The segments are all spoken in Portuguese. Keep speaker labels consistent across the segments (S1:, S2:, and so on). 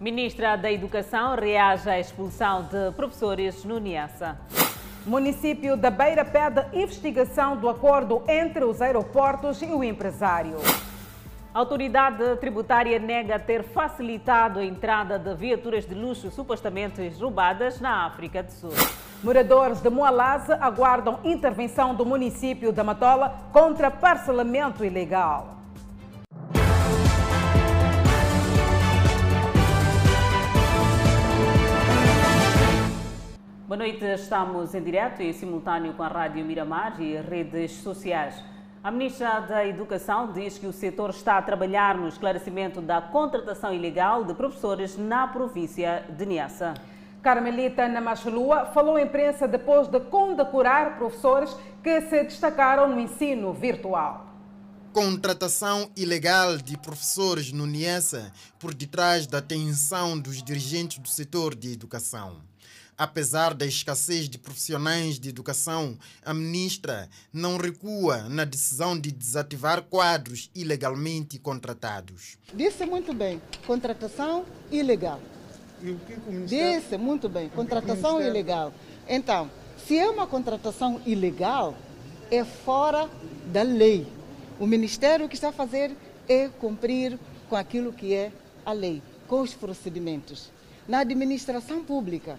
S1: Ministra da Educação reage à expulsão de professores no Niassa.
S2: Município da Beira pede investigação do acordo entre os aeroportos e o empresário.
S1: A autoridade tributária nega ter facilitado a entrada de viaturas de luxo supostamente roubadas na África do Sul.
S2: Moradores de Moalaze aguardam intervenção do município da Matola contra parcelamento ilegal.
S1: Boa noite, estamos em direto e simultâneo com a Rádio Miramar e redes sociais. A Ministra da Educação diz que o setor está a trabalhar no esclarecimento da contratação ilegal de professores na província de Niassa.
S2: Carmelita Namachalua falou à imprensa depois de condecorar professores que se destacaram no ensino virtual.
S3: Contratação ilegal de professores no Niassa por detrás da atenção dos dirigentes do setor de educação. Apesar da escassez de profissionais de educação, a ministra não recua na decisão de desativar quadros ilegalmente contratados.
S4: Disse muito bem, contratação ilegal.
S3: E o que o
S4: ministério... Disse muito bem, contratação ministério... ilegal. Então, se é uma contratação ilegal, é fora da lei. O Ministério o que está a fazer é cumprir com aquilo que é a lei, com os procedimentos. Na administração pública,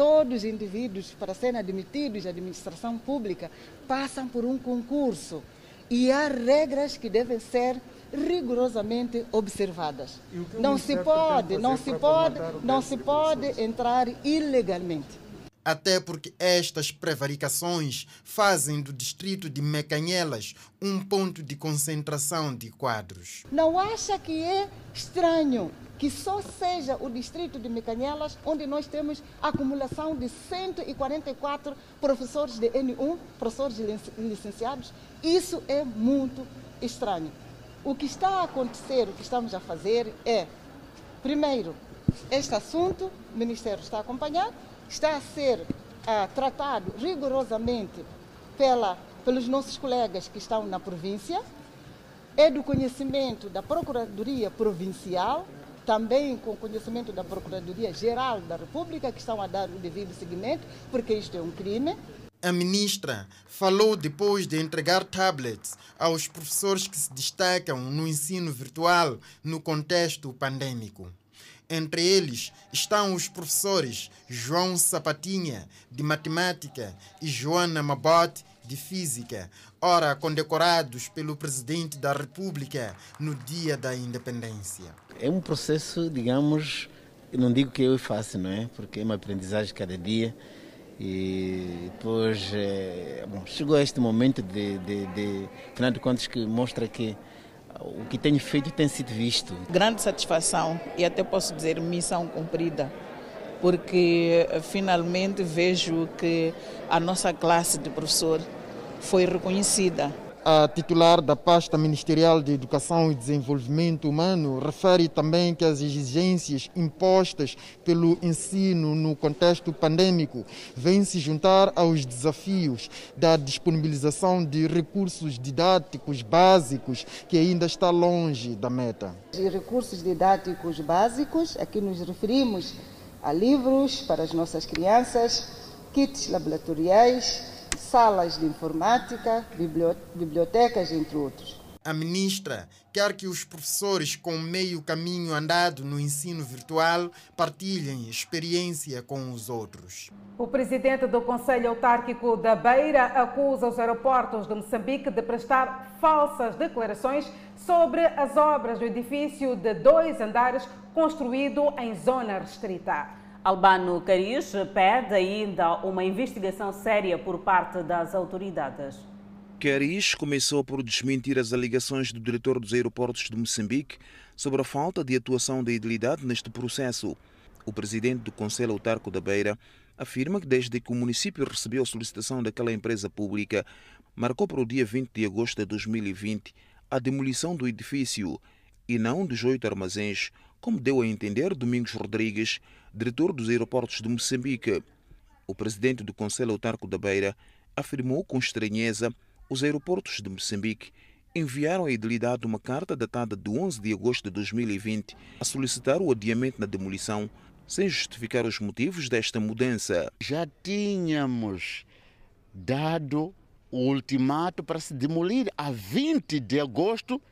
S4: todos os indivíduos, para serem admitidos à administração pública, passam por um concurso e há regras que devem ser rigorosamente observadas. Não se pode, não se pode, não se pode entrar ilegalmente.
S3: Até porque estas prevaricações fazem do distrito de Mecanhelas um ponto de concentração de quadros.
S4: Não acha que é estranho que só seja o distrito de Mecanhelas onde nós temos acumulação de 144 professores de N1, professores licenciados? Isso é muito estranho. O que está a acontecer, o que estamos a fazer é, primeiro, este assunto, o Ministério está a acompanhar, está a ser uh, tratado rigorosamente pela, pelos nossos colegas que estão na província, é do conhecimento da Procuradoria Provincial, também com conhecimento da Procuradoria Geral da República, que estão a dar o devido seguimento, porque isto é um crime.
S3: A ministra falou depois de entregar tablets aos professores que se destacam no ensino virtual no contexto pandêmico. Entre eles estão os professores João Sapatinha, de Matemática, e Joana Mabot, de Física, ora condecorados pelo Presidente da República no Dia da Independência.
S5: É um processo, digamos, não digo que eu faço, não é? Porque é uma aprendizagem cada dia e depois é, bom, chegou este momento de, de, de, final de contas, que mostra que o que tenho feito tem sido visto.
S6: Grande satisfação e até posso dizer missão cumprida, porque finalmente vejo que a nossa classe de professor foi reconhecida
S3: a titular da pasta ministerial de Educação e Desenvolvimento Humano refere também que as exigências impostas pelo ensino no contexto pandêmico vêm se juntar aos desafios da disponibilização de recursos didáticos básicos, que ainda está longe da meta.
S4: Os recursos didáticos básicos, aqui nos referimos a livros para as nossas crianças, kits laboratoriais, salas de informática, bibliotecas, entre outros.
S3: A ministra quer que os professores com meio caminho andado no ensino virtual partilhem experiência com os outros.
S2: O presidente do Conselho Autárquico da Beira acusa os aeroportos de Moçambique de prestar falsas declarações sobre as obras do edifício de dois andares construído em zona restrita.
S1: Albano Caris pede ainda uma investigação séria por parte das autoridades.
S7: Caris começou por desmentir as alegações do diretor dos aeroportos de Moçambique sobre a falta de atuação da idilidade neste processo. O presidente do Conselho Autarco da Beira afirma que desde que o município recebeu a solicitação daquela empresa pública, marcou para o dia 20 de agosto de 2020 a demolição do edifício e não dos oito armazéns, como deu a entender Domingos Rodrigues, diretor dos aeroportos de Moçambique. O presidente do Conselho Autarco da Beira afirmou com estranheza os aeroportos de Moçambique enviaram à idilidade uma carta datada de 11 de agosto de 2020 a solicitar o adiamento na demolição, sem justificar os motivos desta mudança.
S8: Já tínhamos dado o ultimato para se demolir a 20 de agosto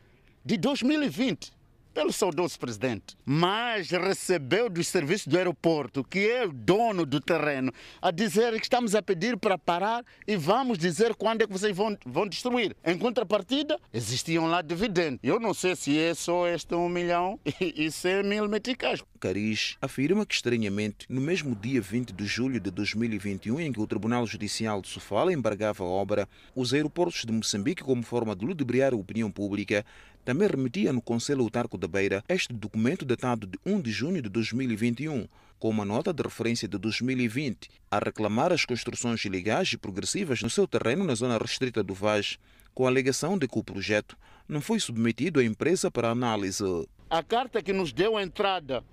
S8: de 2020 pelo saudoso presidente, mas recebeu dos serviços do aeroporto, que é o dono do terreno, a dizer que estamos a pedir para parar e vamos dizer quando é que vocês vão, vão destruir. Em contrapartida, existiam lá dividendos. Eu não sei se é só este 1 milhão e, e 100 mil meticais.
S7: Cariz afirma que, estranhamente, no mesmo dia 20 de julho de 2021, em que o Tribunal Judicial de Sofala embargava a obra, os aeroportos de Moçambique, como forma de ludibriar a opinião pública, também remetia no Conselho Autarco da Beira este documento datado de 1 de junho de 2021, com uma nota de referência de 2020, a reclamar as construções ilegais e progressivas no seu terreno na zona restrita do Vaz, com a alegação de que o projeto não foi submetido à empresa para análise.
S8: A carta que nos deu a entrada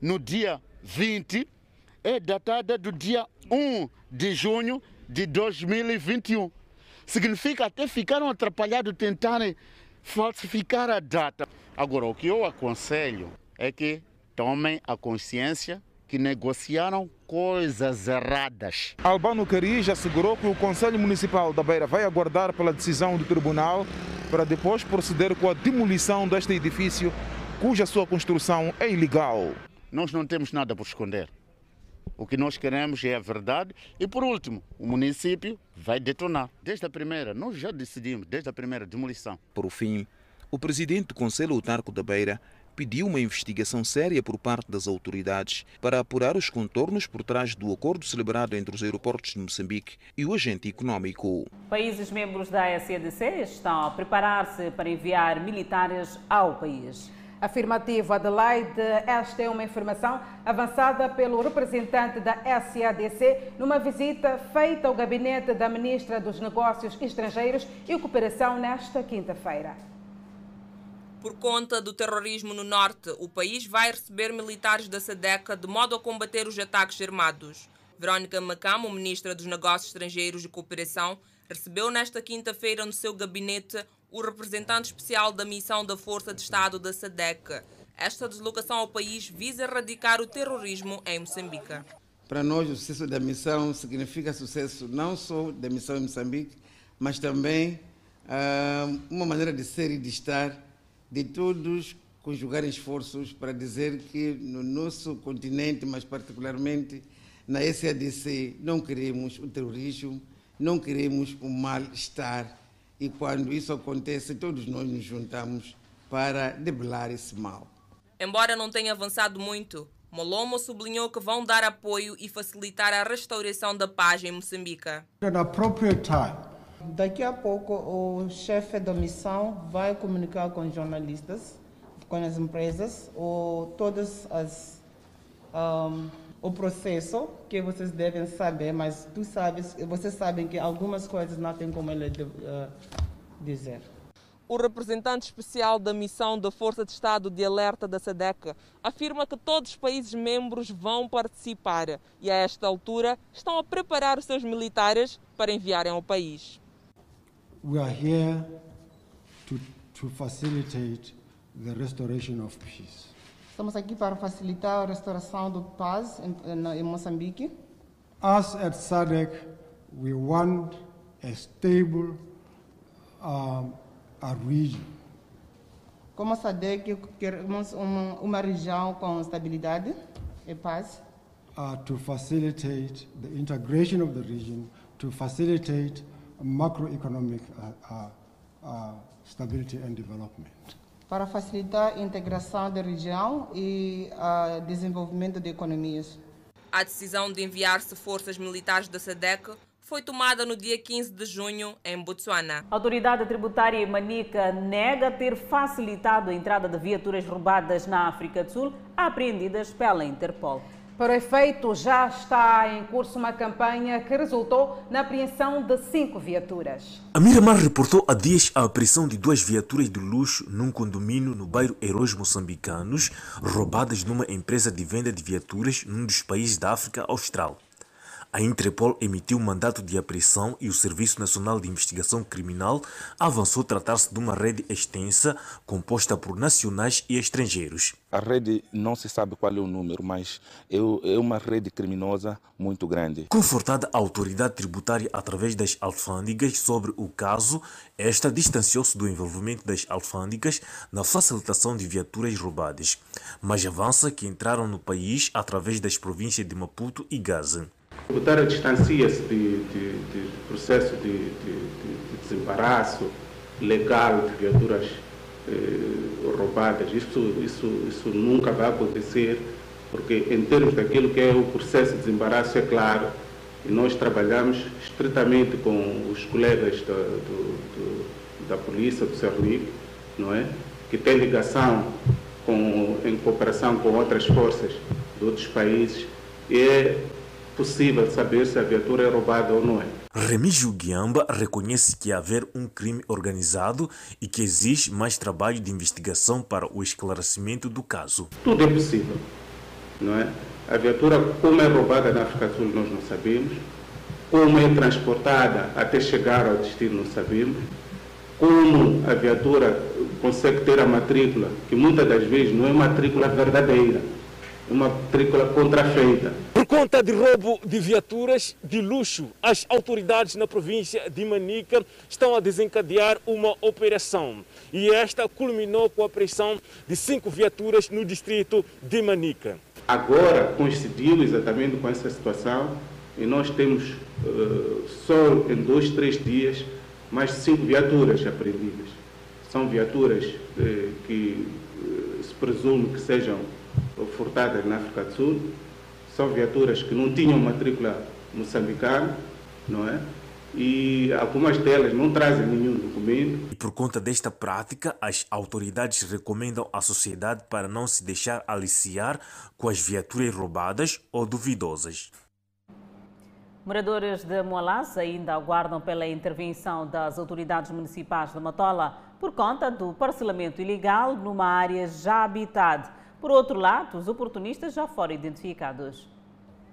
S8: no dia 20 é datada do dia 1 de junho de 2021. Significa até ficaram atrapalhados tentarem falsificar a data. Agora, o que eu aconselho é que tomem a consciência que negociaram coisas erradas.
S9: Albano Cariz assegurou que o Conselho Municipal da Beira vai aguardar pela decisão do tribunal para depois proceder com a demolição deste edifício, cuja sua construção é ilegal.
S8: Nós não temos nada por esconder. O que nós queremos é a verdade. E por último, o município vai detonar. Desde a primeira, nós já decidimos, desde a primeira demolição.
S7: Por fim, o presidente do Conselho Autarco da Beira pediu uma investigação séria por parte das autoridades para apurar os contornos por trás do acordo celebrado entre os aeroportos de Moçambique e o agente econômico.
S1: Países membros da SADC estão a preparar-se para enviar militares ao país.
S2: Afirmativo, Adelaide. Esta é uma informação avançada pelo representante da SADC numa visita feita ao gabinete da Ministra dos Negócios Estrangeiros e Cooperação nesta quinta-feira.
S10: Por conta do terrorismo no norte, o país vai receber militares da SADEC de modo a combater os ataques armados. Verónica Macamo, ministra dos Negócios Estrangeiros e Cooperação, recebeu nesta quinta-feira no seu gabinete o representante especial da missão da Força de Estado da SADEC. Esta deslocação ao país visa erradicar o terrorismo em Moçambique.
S11: Para nós, o sucesso da missão significa sucesso não só da missão em Moçambique, mas também uh, uma maneira de ser e de estar de todos conjugarem esforços para dizer que no nosso continente, mas particularmente na SADC, não queremos o terrorismo, não queremos o mal-estar e quando isso acontece, todos nós nos juntamos para debelar esse mal.
S10: Embora não tenha avançado muito, Molomo sublinhou que vão dar apoio e facilitar a restauração da paz em Moçambique.
S12: Daqui a pouco o chefe da missão vai comunicar com os jornalistas, com as empresas, ou todas as um, o processo que vocês devem saber, mas tu sabes, vocês sabem que algumas coisas não tem como ele uh, dizer.
S10: O representante especial da missão da Força de Estado de Alerta da SEDEC afirma que todos os países membros vão participar e, a esta altura, estão a preparar os seus militares para enviarem ao país.
S13: We are here to, to facilitate the restoration of peace.
S12: Estamos aqui para facilitar a restauração do paz em, em Moçambique.
S13: Us at SADC, we want a stable um, a region.
S12: Como SADC, queremos uma, uma região com estabilidade e paz.
S13: Uh, to facilitate the integration of the region, to facilitate macroeconomic uh, uh, uh stability and development
S12: para facilitar a integração da região e o desenvolvimento de economias.
S10: A decisão de enviar-se forças militares da SADEC foi tomada no dia 15 de junho em Botsuana.
S1: A autoridade tributária Manica nega ter facilitado a entrada de viaturas roubadas na África do Sul apreendidas pela Interpol.
S2: Para o efeito, já está em curso uma campanha que resultou na apreensão de cinco viaturas.
S14: A Miramar reportou há dias a apreensão de duas viaturas de luxo num condomínio no bairro Heróis Moçambicanos, roubadas numa empresa de venda de viaturas num dos países da África Austral. A Interpol emitiu mandato de apreensão e o Serviço Nacional de Investigação Criminal avançou tratar-se de uma rede extensa composta por nacionais e estrangeiros.
S15: A rede não se sabe qual é o número, mas é uma rede criminosa muito grande.
S14: Confortada a autoridade tributária através das alfândegas sobre o caso, esta distanciou-se do envolvimento das alfândegas na facilitação de viaturas roubadas, mas avança que entraram no país através das províncias de Maputo e Gaza.
S16: A tributária distancia-se de, de, de, processo de, de desembaraço legal de viaturas eh, roubadas. Isso, isso, isso nunca vai acontecer, porque em termos daquilo que é o processo de desembaraço, é claro, e nós trabalhamos estritamente com os colegas da, do, do, da polícia, do CERNIC, não é? que tem ligação com, em cooperação com outras forças de outros países, é possível saber se a viatura é roubada ou não é.
S14: Remígio Guiamba reconhece que haver um crime organizado e que exige mais trabalho de investigação para o esclarecimento do caso.
S16: Tudo é possível, não é? A viatura, como é roubada na África do Sul, nós não sabemos. Como é transportada até chegar ao destino, não sabemos. Como a viatura consegue ter a matrícula, que muitas das vezes não é matrícula verdadeira, uma matrícula contrafeita.
S17: Por conta de roubo de viaturas de luxo, as autoridades na província de Manica estão a desencadear uma operação. E esta culminou com a apreensão de cinco viaturas no distrito de Manica.
S16: Agora coincidiu exatamente com essa situação e nós temos uh, só em dois, três dias mais de cinco viaturas apreendidas. São viaturas uh, que uh, se presume que sejam furtadas na África do Sul são viaturas que não tinham matrícula moçambicana, não é? E algumas delas não trazem nenhum documento.
S14: E por conta desta prática, as autoridades recomendam à sociedade para não se deixar aliciar com as viaturas roubadas ou duvidosas.
S1: Moradores de Moalás ainda aguardam pela intervenção das autoridades municipais de Matola por conta do parcelamento ilegal numa área já habitada. Por outro lado, os oportunistas já foram identificados.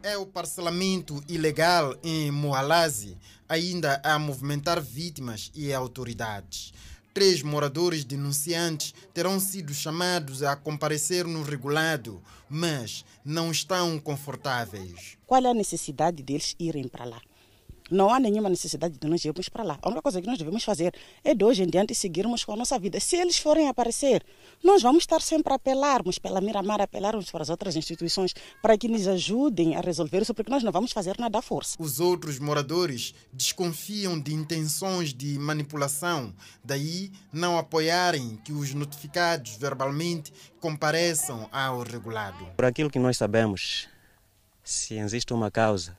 S3: É o parcelamento ilegal em Moalazi ainda a movimentar vítimas e autoridades. Três moradores denunciantes terão sido chamados a comparecer no regulado, mas não estão confortáveis.
S18: Qual é a necessidade deles irem para lá? Não há nenhuma necessidade de nós irmos para lá. A única coisa que nós devemos fazer é de hoje em diante seguirmos com a nossa vida. Se eles forem aparecer, nós vamos estar sempre a apelarmos pela Miramar, apelarmos para as outras instituições para que nos ajudem a resolver isso, porque nós não vamos fazer nada à força.
S3: Os outros moradores desconfiam de intenções de manipulação, daí não apoiarem que os notificados verbalmente compareçam ao regulado.
S19: Por aquilo que nós sabemos, se existe uma causa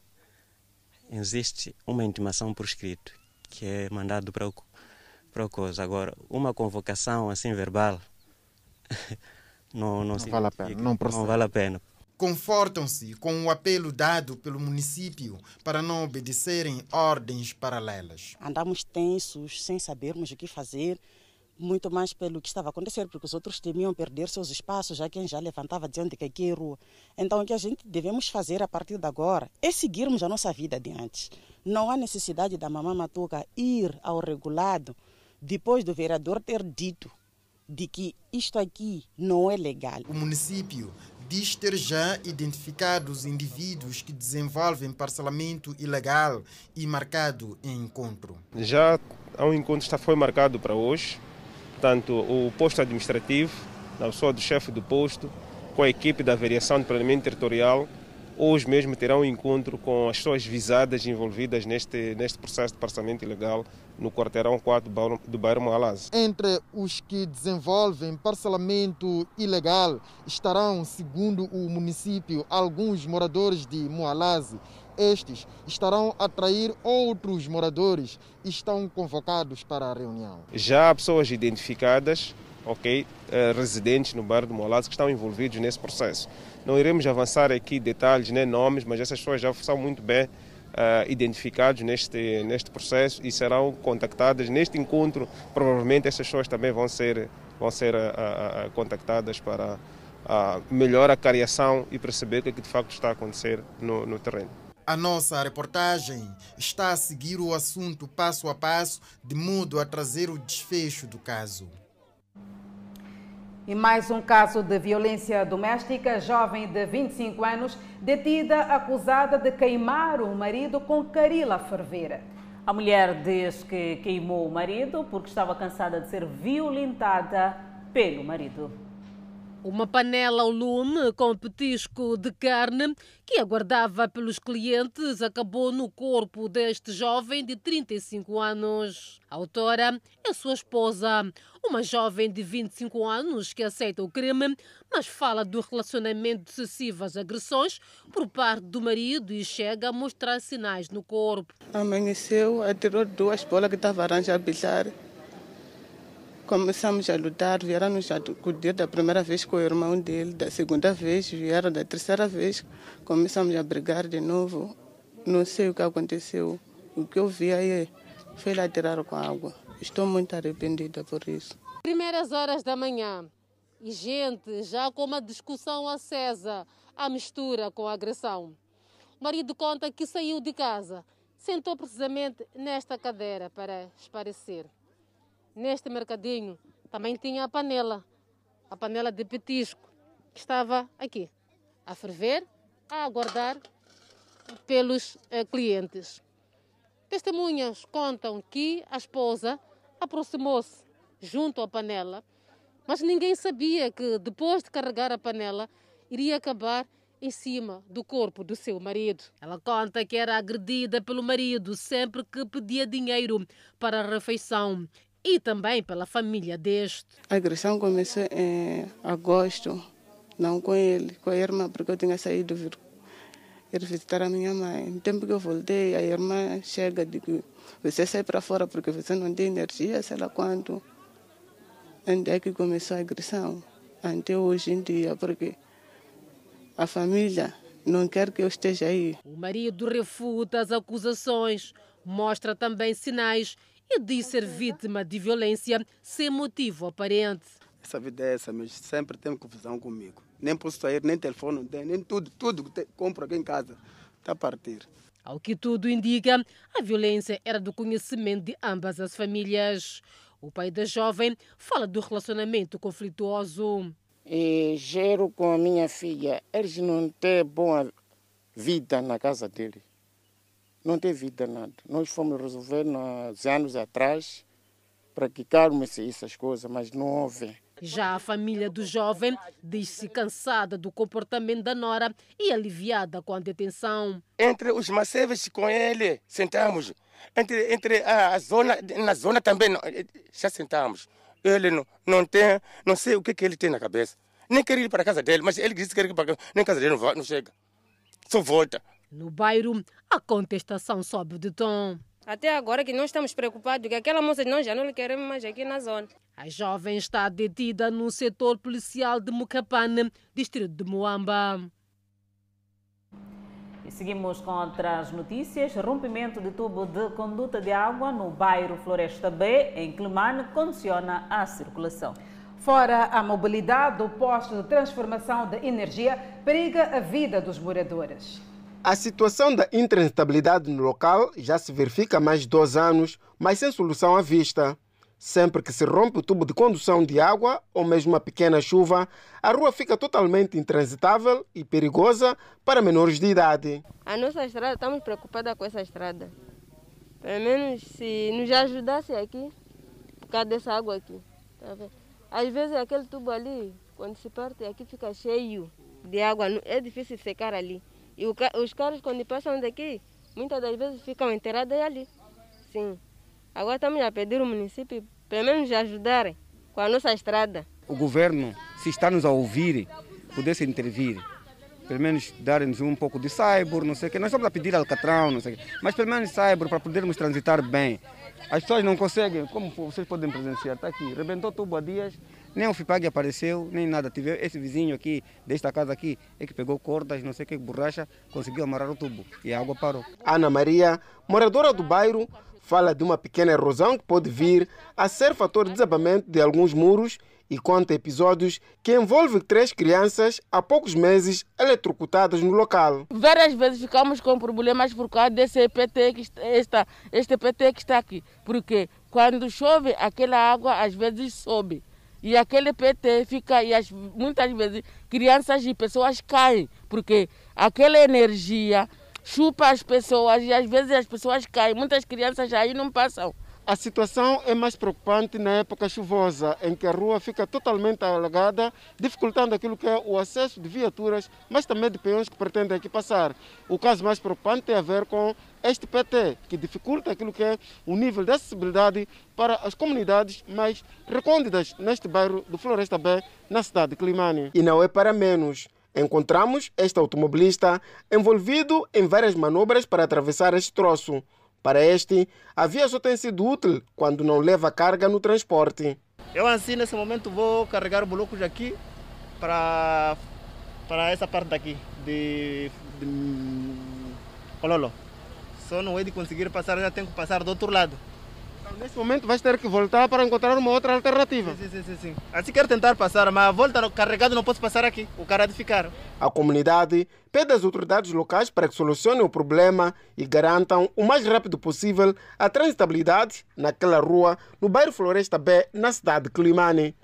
S19: existe uma intimação por escrito, que é mandado para o, para o COS. Agora, uma convocação assim verbal não, não,
S3: não vale a pena. Não,
S19: não vale a pena.
S3: Confortam-se com o apelo dado pelo município para não obedecerem ordens paralelas.
S18: Andamos tensos, sem sabermos o que fazer muito mais pelo que estava a acontecer, porque os outros temiam perder seus espaços, já quem já levantava dizendo que aqui é rua. Então, o que a gente devemos fazer a partir de agora é seguirmos a nossa vida adiante. Não há necessidade da mamãe Matuca ir ao regulado depois do vereador ter dito de que isto aqui não é legal.
S3: O município diz ter já identificado os indivíduos que desenvolvem parcelamento ilegal e marcado em encontro.
S20: Já há um encontro que foi marcado para hoje Portanto, o posto administrativo, não só do chefe do posto, com a equipe da variação de planeamento territorial, hoje mesmo terão um encontro com as pessoas visadas envolvidas neste, neste processo de parcelamento ilegal no quarteirão 4 do bairro Moalaz.
S3: Entre os que desenvolvem parcelamento ilegal estarão, segundo o município, alguns moradores de Moalaz estes estarão a atrair outros moradores e estão convocados para a reunião.
S20: Já há pessoas identificadas, ok, eh, residentes no bairro do Molaz que estão envolvidos nesse processo. Não iremos avançar aqui detalhes nem nomes, mas essas pessoas já são muito bem uh, neste, neste processo e serão contactadas neste encontro. Provavelmente essas pessoas também vão ser, vão ser uh, uh, contactadas para melhor a cariação e perceber o que, é que de facto está a acontecer no, no terreno.
S3: A nossa reportagem está a seguir o assunto passo a passo, de modo a trazer o desfecho do caso.
S2: E mais um caso de violência doméstica. Jovem de 25 anos, detida acusada de queimar o marido com carila ferveira.
S1: A mulher diz que queimou o marido porque estava cansada de ser violentada pelo marido.
S21: Uma panela ao lume com petisco de carne que aguardava pelos clientes acabou no corpo deste jovem de 35 anos. A autora é sua esposa, uma jovem de 25 anos que aceita o crime, mas fala do relacionamento de sucessivas agressões por parte do marido e chega a mostrar sinais no corpo.
S22: Amanheceu, atirou duas bolas que estavam a bichar. Começamos a lutar, vieram nos acudir da primeira vez com o irmão dele, da segunda vez, vieram da terceira vez, começamos a brigar de novo. Não sei o que aconteceu. O que eu vi aí foi lá tirar com água. Estou muito arrependida por isso.
S21: Primeiras horas da manhã e gente já com uma discussão acesa, a mistura com a agressão. O marido conta que saiu de casa, sentou precisamente nesta cadeira para esparecer. Neste mercadinho também tinha a panela, a panela de petisco, que estava aqui, a ferver, a aguardar pelos eh, clientes. Testemunhas contam que a esposa aproximou-se junto à panela, mas ninguém sabia que depois de carregar a panela iria acabar em cima do corpo do seu marido. Ela conta que era agredida pelo marido sempre que pedia dinheiro para a refeição e também pela família deste.
S22: A agressão começou em agosto, não com ele, com a irmã, porque eu tinha saído vir, ir visitar a minha mãe. No tempo que eu voltei, a irmã chega e diz você sai para fora porque você não tem energia, sei lá quanto. Onde é que começou a agressão? Até hoje em dia, porque a família não quer que eu esteja aí.
S21: O marido refuta as acusações, mostra também sinais e diz ser vítima de violência sem motivo aparente.
S12: Essa vida é essa, mas sempre tem confusão comigo. Nem posso sair, nem telefone, nem tudo, tudo que compro aqui em casa está a partir.
S21: Ao que tudo indica, a violência era do conhecimento de ambas as famílias. O pai da jovem fala do relacionamento conflituoso.
S23: E gero com a minha filha, eles não têm boa vida na casa dele não tem vida nada. Nós fomos resolver nos anos atrás para que calme-se essas coisas, mas não houve.
S21: Já a família do jovem diz-se cansada do comportamento da Nora e aliviada com a detenção.
S23: Entre os macevas com ele, sentamos. Entre, entre a, a zona, na zona também, já sentamos. Ele não, não tem, não sei o que, que ele tem na cabeça. Nem quer ir para a casa dele, mas ele disse que quer ir para a casa, nem casa dele não, vai, não chega. Só volta.
S21: No bairro, a contestação sobe de tom.
S24: Até agora que nós estamos preocupados, que aquela moça nós já não lhe queremos mais aqui na zona.
S21: A jovem está detida no setor policial de Mucapane, distrito de Moamba.
S1: E seguimos com outras notícias. Rompimento de tubo de conduta de água no bairro Floresta B, em Clemane, condiciona a circulação.
S2: Fora a mobilidade, o posto de transformação de energia periga a vida dos moradores.
S25: A situação da intransitabilidade no local já se verifica há mais de dois anos, mas sem solução à vista. Sempre que se rompe o tubo de condução de água ou mesmo uma pequena chuva, a rua fica totalmente intransitável e perigosa para menores de idade.
S24: A nossa estrada, estamos preocupados com essa estrada. Pelo menos se nos ajudasse aqui, por causa dessa água aqui. Tá Às vezes aquele tubo ali, quando se parte aqui fica cheio de água, é difícil secar ali. E o, os carros, quando passam daqui, muitas das vezes ficam enterrados ali. Sim. Agora estamos a pedir ao município, pelo menos, ajudar com a nossa estrada.
S12: O governo, se está nos a ouvir, pudesse intervir. Pelo menos dar-nos um pouco de cyber, não sei o quê. Nós estamos a pedir alcatrão, não sei o quê. Mas pelo menos cyber para podermos transitar bem. As pessoas não conseguem, como vocês podem presenciar, está aqui, rebentou tubo há dias, nem o FIPAG apareceu, nem nada. Tive esse vizinho aqui, desta casa aqui, é que pegou cordas, não sei o que, borracha, conseguiu amarrar o tubo e a água parou.
S25: Ana Maria, moradora do bairro, fala de uma pequena erosão que pode vir a ser fator de desabamento de alguns muros e conta episódios que envolvem três crianças há poucos meses eletrocutadas no local.
S26: Várias vezes ficamos com problemas por causa desse PT que está, este PT que está aqui. Porque quando chove, aquela água às vezes sobe. E aquele PT fica, e as, muitas vezes crianças e pessoas caem, porque aquela energia chupa as pessoas e às vezes as pessoas caem. Muitas crianças aí não passam.
S25: A situação é mais preocupante na época chuvosa, em que a rua fica totalmente alagada, dificultando aquilo que é o acesso de viaturas, mas também de peões que pretendem aqui passar. O caso mais preocupante tem a ver com este PT, que dificulta aquilo que é o nível de acessibilidade para as comunidades mais recônditas neste bairro do Floresta Bé, na cidade de Climane. E não é para menos. Encontramos este automobilista envolvido em várias manobras para atravessar este troço. Para este, a via só tem sido útil quando não leva carga no transporte.
S27: Eu assim, nesse momento, vou carregar blocos aqui para, para essa parte daqui, de, de Cololo. Só não é de conseguir passar, já tenho que passar do outro lado.
S25: Nesse momento vais ter que voltar para encontrar uma outra alternativa.
S27: Sim, sim, sim. sim. Assim quero tentar passar, mas a volta carregado não posso passar aqui. O cara há de ficar.
S25: A comunidade pede às autoridades locais para que solucionem o problema e garantam o mais rápido possível a transitabilidade naquela rua no bairro Floresta B, na cidade de Climane.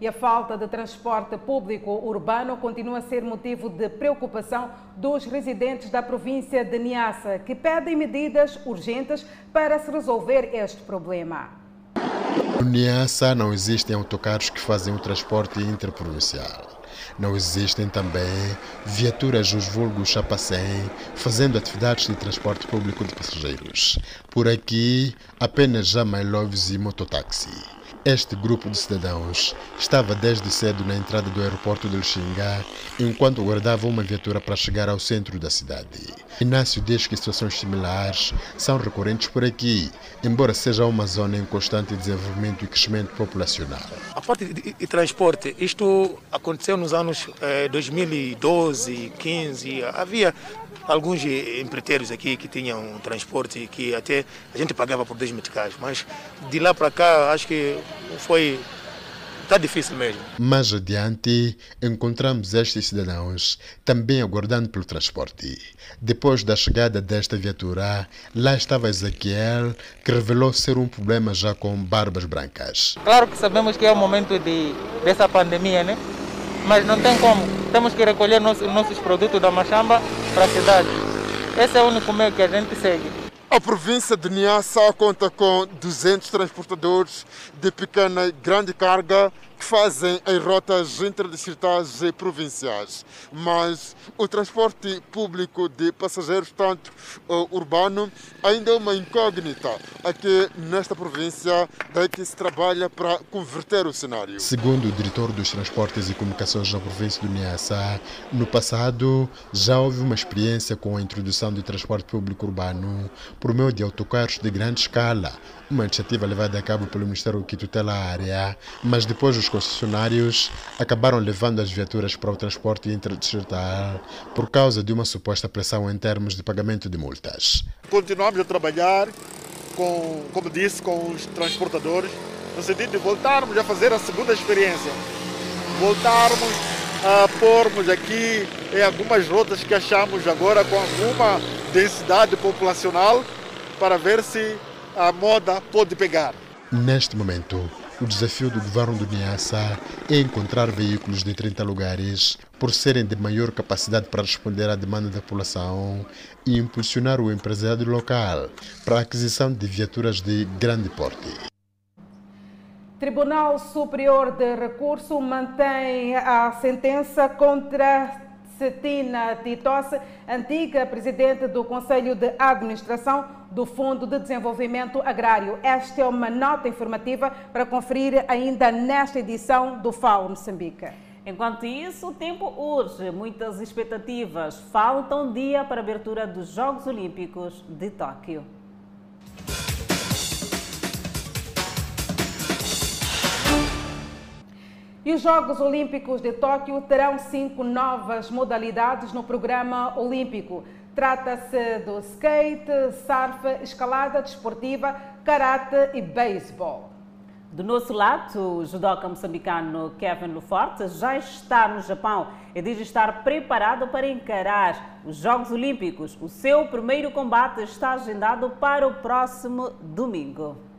S2: E a falta de transporte público urbano continua a ser motivo de preocupação dos residentes da província de Niassa, que pedem medidas urgentes para se resolver este problema.
S28: No Niassa não existem autocarros que fazem o transporte interprovincial. Não existem também viaturas dos vulgos chapacém fazendo atividades de transporte público de passageiros. Por aqui, apenas Jamailoves e mototáxi. Este grupo de cidadãos estava desde cedo na entrada do aeroporto de Luxingá enquanto guardava uma viatura para chegar ao centro da cidade. Inácio diz que situações similares são recorrentes por aqui, embora seja uma zona em constante desenvolvimento e crescimento populacional.
S29: A parte de, de transporte, isto aconteceu nos anos eh, 2012, 15, havia alguns empreiteiros aqui que tinham transporte que até a gente pagava por 10 meticais, mas de lá para cá acho que foi está difícil mesmo.
S28: Mais adiante, encontramos estes cidadãos também aguardando pelo transporte. Depois da chegada desta viatura, lá estava Ezequiel, que revelou ser um problema já com barbas brancas.
S30: Claro que sabemos que é o momento de, dessa pandemia, né? mas não tem como. Temos que recolher nossos, nossos produtos da Machamba para a cidade. Esse é o único meio que a gente segue.
S28: A província de Niassa conta com 200 transportadores de pequena e grande carga que fazem as rotas interdistritais e provinciais. Mas o transporte público de passageiros, tanto uh, urbano, ainda é uma incógnita aqui nesta província, daí que se trabalha para converter o cenário. Segundo o diretor dos Transportes e Comunicações na província do Niassa, no passado já houve uma experiência com a introdução do transporte público urbano por meio de autocarros de grande escala, uma iniciativa levada a cabo pelo Ministério que tutela a área, mas depois os concessionários acabaram levando as viaturas para o transporte interdistrital por causa de uma suposta pressão em termos de pagamento de multas.
S31: Continuamos a trabalhar, com, como disse, com os transportadores, no sentido de voltarmos a fazer a segunda experiência. Voltarmos a pormos aqui em algumas rotas que achamos agora com alguma densidade populacional para ver se a moda pode pegar.
S28: Neste momento, o desafio do governo do Niassa é encontrar veículos de 30 lugares, por serem de maior capacidade para responder à demanda da população, e impulsionar o empresariado local para a aquisição de viaturas de grande porte.
S2: Tribunal Superior de Recurso mantém a sentença contra Cetina Titosse, antiga presidente do Conselho de Administração do Fundo de Desenvolvimento Agrário. Esta é uma nota informativa para conferir ainda nesta edição do FAO Moçambique.
S1: Enquanto isso, o tempo urge, muitas expectativas. Falta um dia para a abertura dos Jogos Olímpicos de Tóquio.
S2: E os Jogos Olímpicos de Tóquio terão cinco novas modalidades no programa olímpico. Trata-se do skate, surf, escalada desportiva, karate e beisebol.
S1: Do nosso lado, o judoca moçambicano Kevin Luforte já está no Japão e diz estar preparado para encarar os Jogos Olímpicos. O seu primeiro combate está agendado para o próximo domingo.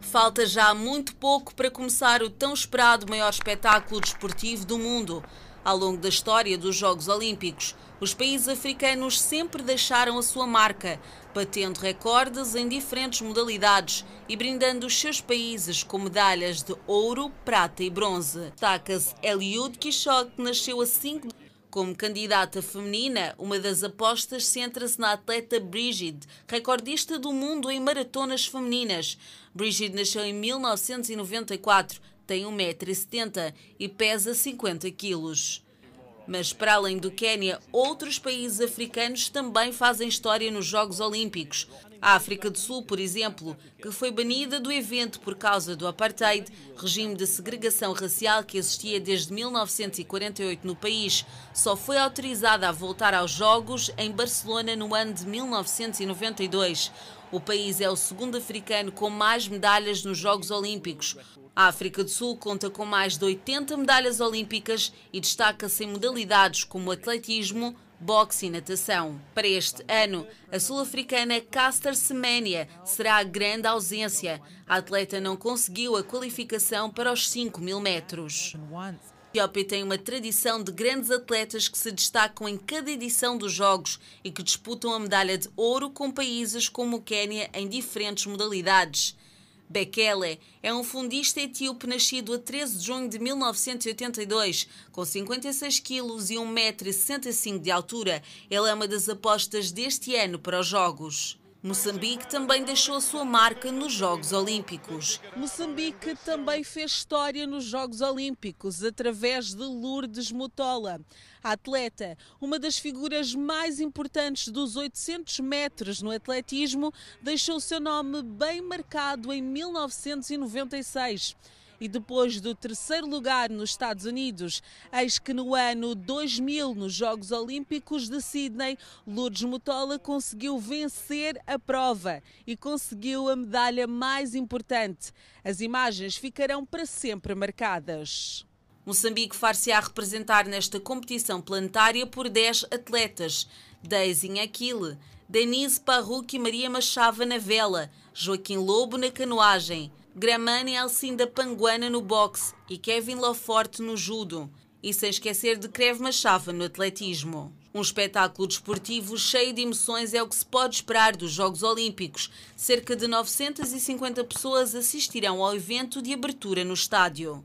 S32: Falta já muito pouco para começar o tão esperado maior espetáculo desportivo do mundo. Ao longo da história dos Jogos Olímpicos, os países africanos sempre deixaram a sua marca, batendo recordes em diferentes modalidades e brindando os seus países com medalhas de ouro, prata e bronze. Destaca-se Eliud Kishok, que nasceu a 5 como candidata feminina, uma das apostas centra-se na atleta Brigitte, recordista do mundo em maratonas femininas. Brigitte nasceu em 1994, tem 1,70m e pesa 50 quilos. Mas para além do Quênia, outros países africanos também fazem história nos Jogos Olímpicos. A África do Sul, por exemplo, que foi banida do evento por causa do apartheid, regime de segregação racial que existia desde 1948 no país, só foi autorizada a voltar aos Jogos em Barcelona no ano de 1992. O país é o segundo africano com mais medalhas nos Jogos Olímpicos. A África do Sul conta com mais de 80 medalhas olímpicas e destaca-se em modalidades como atletismo, boxe e natação. Para este ano, a sul-africana Caster Semenya será a grande ausência. A atleta não conseguiu a qualificação para os 5 mil metros. A Etiópia tem uma tradição de grandes atletas que se destacam em cada edição dos Jogos e que disputam a medalha de ouro com países como o Quênia em diferentes modalidades. Bekele é um fundista etíope nascido a 13 de junho de 1982, com 56 quilos e 1,65m de altura. Ele é uma das apostas deste ano para os Jogos. Moçambique também deixou a sua marca nos Jogos Olímpicos.
S33: Moçambique também fez história nos Jogos Olímpicos através de Lourdes Mutola. A atleta, uma das figuras mais importantes dos 800 metros no atletismo, deixou o seu nome bem marcado em 1996 e depois do terceiro lugar nos Estados Unidos, eis que no ano 2000, nos Jogos Olímpicos de Sydney, Lourdes Mutola conseguiu vencer a prova e conseguiu a medalha mais importante. As imagens ficarão para sempre marcadas.
S32: Moçambique far-se a representar nesta competição planetária por 10 atletas. Daisy Aquile, Denise Parruque e Maria Machava na vela, Joaquim Lobo na canoagem, Gramani Alcinda Panguana no boxe e Kevin Loforte no judo. E sem esquecer de Krev Machava no atletismo. Um espetáculo desportivo cheio de emoções é o que se pode esperar dos Jogos Olímpicos. Cerca de 950 pessoas assistirão ao evento de abertura no estádio.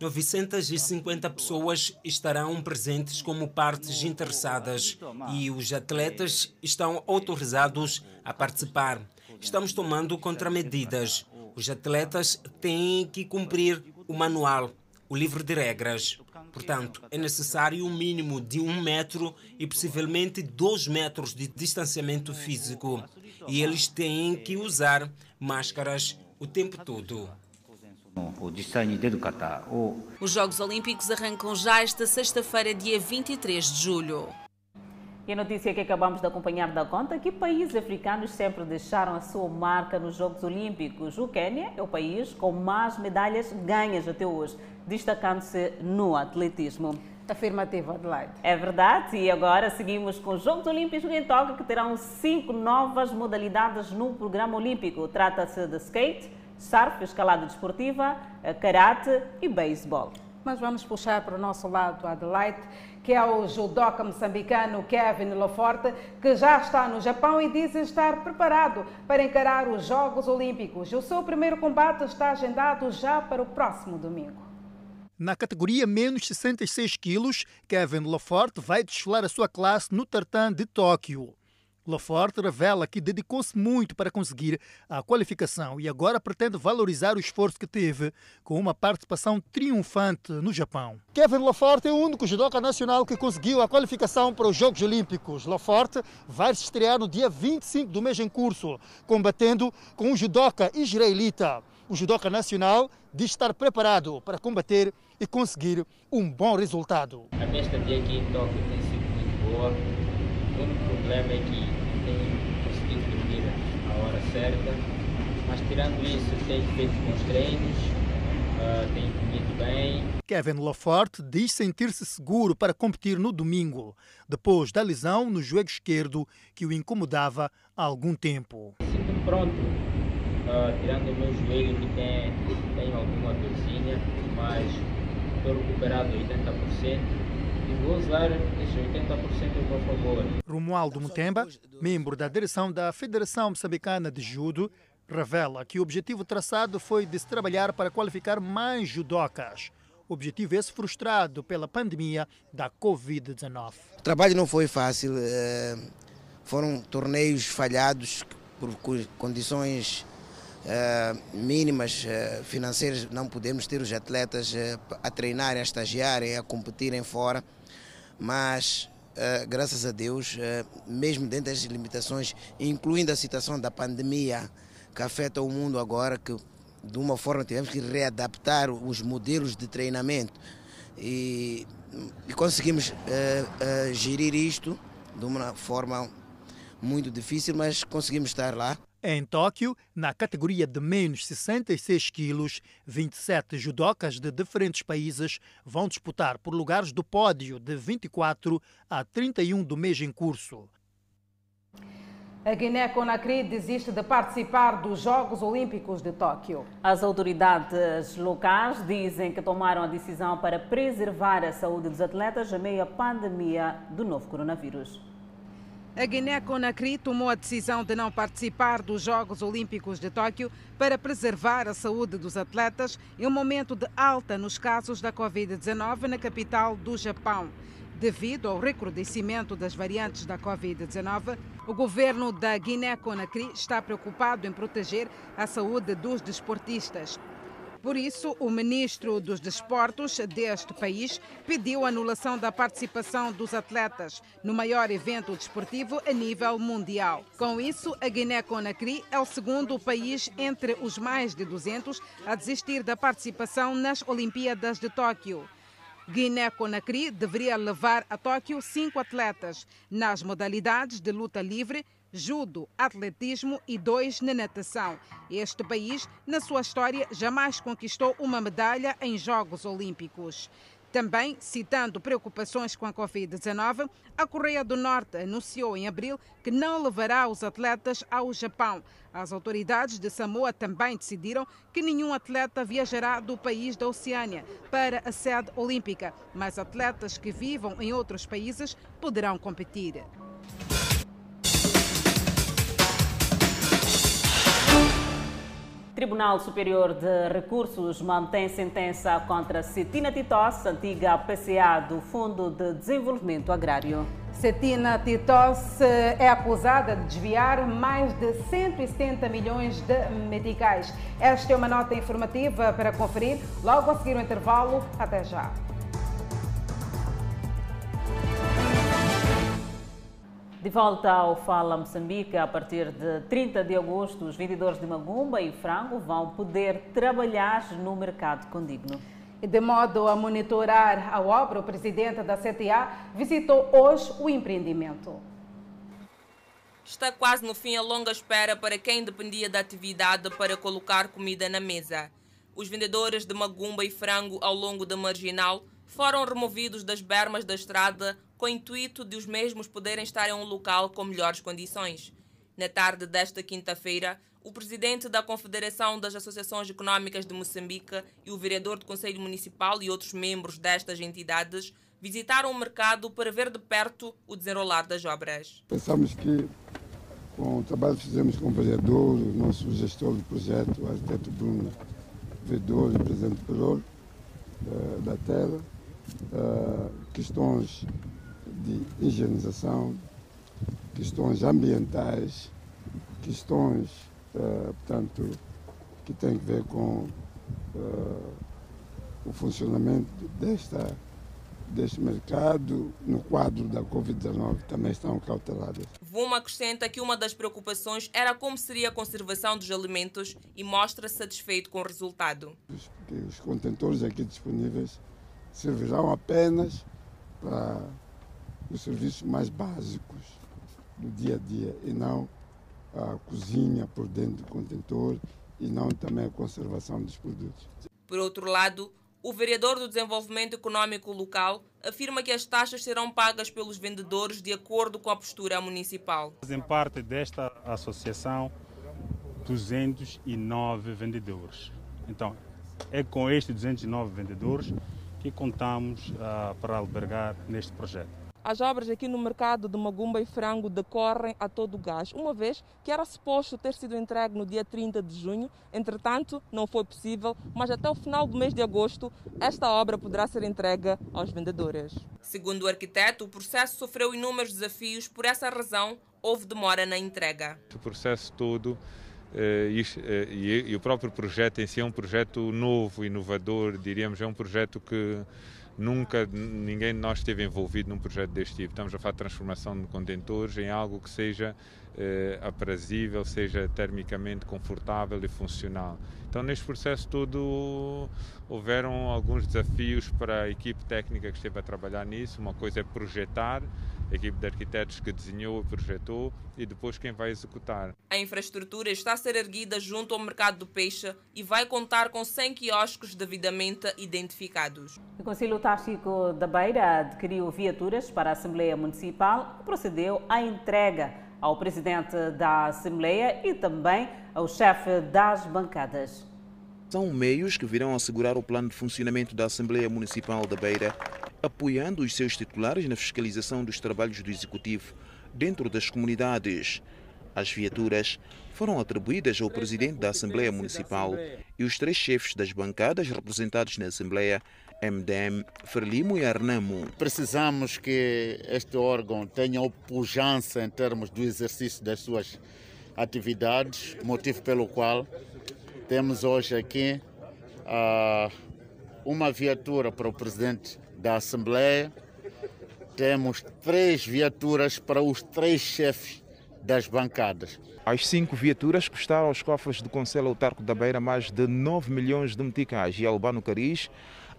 S34: 950
S35: pessoas estarão presentes como partes interessadas e os atletas estão autorizados a participar estamos tomando contramedidas. Os atletas têm que cumprir o manual, o livro de regras. Portanto, é necessário um mínimo de um metro e possivelmente dois metros de distanciamento físico. E eles têm que usar máscaras o tempo todo.
S32: Os Jogos Olímpicos arrancam já esta sexta-feira, dia 23 de julho.
S1: E a notícia que acabamos de acompanhar da conta é que países africanos sempre deixaram a sua marca nos Jogos Olímpicos. O Quênia é o país com mais medalhas ganhas até hoje, destacando-se no atletismo.
S2: Afirmativo, Adelaide.
S1: É verdade, e agora seguimos com os Jogos Olímpicos em Tóquio, que terão cinco novas modalidades no programa olímpico. Trata-se de skate, surf, escalada desportiva, karate e beisebol.
S2: Mas vamos puxar para o nosso lado, Adelaide, que é o judoca moçambicano Kevin Loforte, que já está no Japão e diz estar preparado para encarar os Jogos Olímpicos. O seu primeiro combate está agendado já para o próximo domingo.
S36: Na categoria menos 66 quilos, Kevin Laforte vai desfilar a sua classe no tartan de Tóquio. Laforte revela que dedicou-se muito para conseguir a qualificação e agora pretende valorizar o esforço que teve com uma participação triunfante no Japão. Kevin Laforte é o único judoca nacional que conseguiu a qualificação para os Jogos Olímpicos. Laforte vai se estrear no dia 25 do mês em curso, combatendo com o judoca israelita. O judoca nacional diz estar preparado para combater e conseguir um bom resultado.
S37: A minha estadia aqui em Tóquio tem sido muito boa. O único problema é que tenho conseguido dormir a hora certa Mas tirando isso, tenho feito bons treinos, uh, tenho comido bem.
S36: Kevin Laforte diz sentir-se seguro para competir no domingo, depois da lesão no joelho esquerdo que o incomodava há algum tempo.
S37: Sinto-me pronto, uh, tirando o meu joelho que tem, tem alguma dorzinha, mas estou recuperado 80% e vou usar esses 80% ao meu favor.
S36: Romualdo Mutemba, membro da direção da Federação Moçambicana de Judo, revela que o objetivo traçado foi de se trabalhar para qualificar mais judocas. Objetivo esse frustrado pela pandemia da Covid-19.
S38: O trabalho não foi fácil, eh, foram torneios falhados por condições eh, mínimas eh, financeiras, não podemos ter os atletas a treinarem, a estagiarem, a competirem fora, mas graças a Deus, mesmo dentro das limitações, incluindo a situação da pandemia que afeta o mundo agora, que de uma forma tivemos que readaptar os modelos de treinamento e, e conseguimos uh, uh, gerir isto de uma forma muito difícil, mas conseguimos estar lá.
S36: Em Tóquio, na categoria de menos 66 quilos, 27 judocas de diferentes países vão disputar por lugares do pódio de 24 a 31 do mês em curso.
S2: A Guiné-Conakry desiste de participar dos Jogos Olímpicos de Tóquio.
S1: As autoridades locais dizem que tomaram a decisão para preservar a saúde dos atletas a meio à pandemia do novo coronavírus.
S2: A Guiné-Conakry tomou a decisão de não participar dos Jogos Olímpicos de Tóquio para preservar a saúde dos atletas em um momento de alta nos casos da Covid-19 na capital do Japão. Devido ao recrudescimento das variantes da Covid-19, o governo da Guiné-Conakry está preocupado em proteger a saúde dos desportistas. Por isso, o ministro dos Desportos deste país pediu a anulação da participação dos atletas no maior evento desportivo a nível mundial. Com isso, a Guiné-Conakry é o segundo país entre os mais de 200 a desistir da participação nas Olimpíadas de Tóquio. Guiné-Conakry deveria levar a Tóquio cinco atletas nas modalidades de luta livre, judo, atletismo e dois na natação. Este país, na sua história, jamais conquistou uma medalha em Jogos Olímpicos. Também, citando preocupações com a Covid-19, a Coreia do Norte anunciou em abril que não levará os atletas ao Japão. As autoridades de Samoa também decidiram que nenhum atleta viajará do país da Oceânia para a sede olímpica, mas atletas que vivam em outros países poderão competir.
S1: Tribunal Superior de Recursos mantém sentença contra Cetina Titos, antiga PCA do Fundo de Desenvolvimento Agrário.
S2: Cetina Titos é acusada de desviar mais de 170 milhões de meticais. Esta é uma nota informativa para conferir logo a seguir o intervalo. Até já.
S1: De volta ao Fala Moçambique, a partir de 30 de agosto, os vendedores de Magumba e frango vão poder trabalhar no mercado condigno.
S2: De modo a monitorar a obra, o presidente da CTA visitou hoje o empreendimento.
S10: Está quase no fim a longa espera para quem dependia da atividade para colocar comida na mesa. Os vendedores de magumba e frango ao longo da marginal foram removidos das bermas da estrada com o intuito de os mesmos poderem estar em um local com melhores condições. Na tarde desta quinta-feira, o presidente da Confederação das Associações Econômicas de Moçambique e o vereador do Conselho Municipal e outros membros destas entidades visitaram o mercado para ver de perto o desenrolar das obras.
S39: Pensamos que, com o trabalho que fizemos com o vereador, o nosso gestor do projeto, o arquiteto Bruno Vedor e o presidente Pelor, eh, da Terra, eh, questões de higienização, questões ambientais, questões, uh, portanto, que têm a ver com uh, o funcionamento desta, deste mercado no quadro da Covid-19 também estão cauteladas.
S10: Vuma acrescenta que uma das preocupações era como seria a conservação dos alimentos e mostra-se satisfeito com o resultado.
S39: Que os contentores aqui disponíveis servirão apenas para os serviços mais básicos do dia a dia e não a cozinha por dentro do contentor e não também a conservação dos produtos.
S10: Por outro lado, o vereador do Desenvolvimento Econômico Local afirma que as taxas serão pagas pelos vendedores de acordo com a postura municipal.
S40: Fazem parte desta associação 209 vendedores. Então, é com estes 209 vendedores que contamos uh, para albergar neste projeto.
S10: As obras aqui no mercado de Magumba e Frango decorrem a todo gás, uma vez que era suposto ter sido entregue no dia 30 de junho. Entretanto, não foi possível, mas até o final do mês de agosto, esta obra poderá ser entregue aos vendedores. Segundo o arquiteto, o processo sofreu inúmeros desafios, por essa razão, houve demora na entrega.
S36: O processo todo eh, e, e o próprio projeto em si é um projeto novo, inovador, diríamos, é um projeto que Nunca ninguém de nós esteve envolvido num projeto deste tipo. Estamos a falar de transformação de contentores em algo que seja eh, aprazível, seja termicamente confortável e funcional. Então, neste processo todo, houveram alguns desafios para a equipe técnica que esteve a trabalhar nisso. Uma coisa é projetar, a equipe de arquitetos que desenhou e projetou, e depois quem vai executar.
S10: A infraestrutura está a ser erguida junto ao mercado do peixe e vai contar com 100 quiosques devidamente identificados.
S1: O Conselho Tático da Beira adquiriu viaturas para a Assembleia Municipal e procedeu à entrega ao presidente da Assembleia e também ao chefe das bancadas.
S7: São meios que virão assegurar o plano de funcionamento da Assembleia Municipal da Beira, apoiando os seus titulares na fiscalização dos trabalhos do Executivo dentro das comunidades. As viaturas foram atribuídas ao presidente da Assembleia Municipal e os três chefes das bancadas representados na Assembleia MDM, Frelimo e Arnamo.
S8: Precisamos que este órgão tenha pujança em termos do exercício das suas atividades, motivo pelo qual temos hoje aqui uh, uma viatura para o presidente da Assembleia, temos três viaturas para os três chefes das bancadas.
S7: As cinco viaturas custaram aos cofres do Conselho Autarco da Beira mais de 9 milhões de meticais e Albano Cariz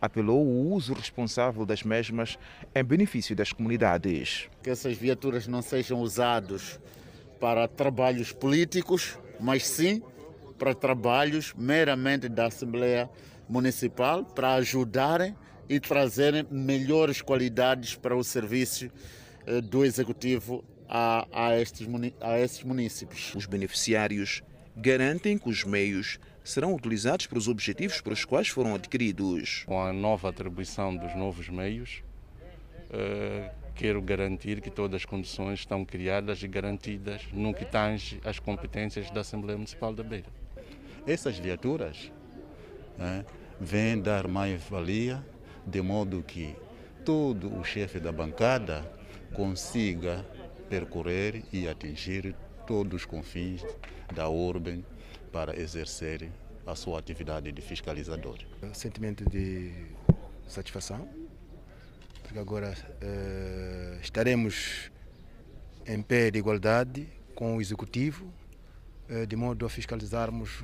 S7: apelou o uso responsável das mesmas em benefício das comunidades.
S8: Que essas viaturas não sejam usadas para trabalhos políticos, mas sim para trabalhos meramente da Assembleia Municipal, para ajudarem e trazerem melhores qualidades para o serviço eh, do Executivo a, a, estes, a estes municípios.
S7: Os beneficiários garantem que os meios serão utilizados para os objetivos para os quais foram adquiridos.
S41: Com a nova atribuição dos novos meios, uh, quero garantir que todas as condições estão criadas e garantidas no que tange as competências da Assembleia Municipal da Beira.
S42: Essas viaturas né, vêm dar mais valia, de modo que todo o chefe da bancada consiga percorrer e atingir todos os confins da urbe para exercer a sua atividade de fiscalizador.
S43: Sentimento de satisfação, porque agora uh, estaremos em pé de igualdade com o Executivo, de modo a fiscalizarmos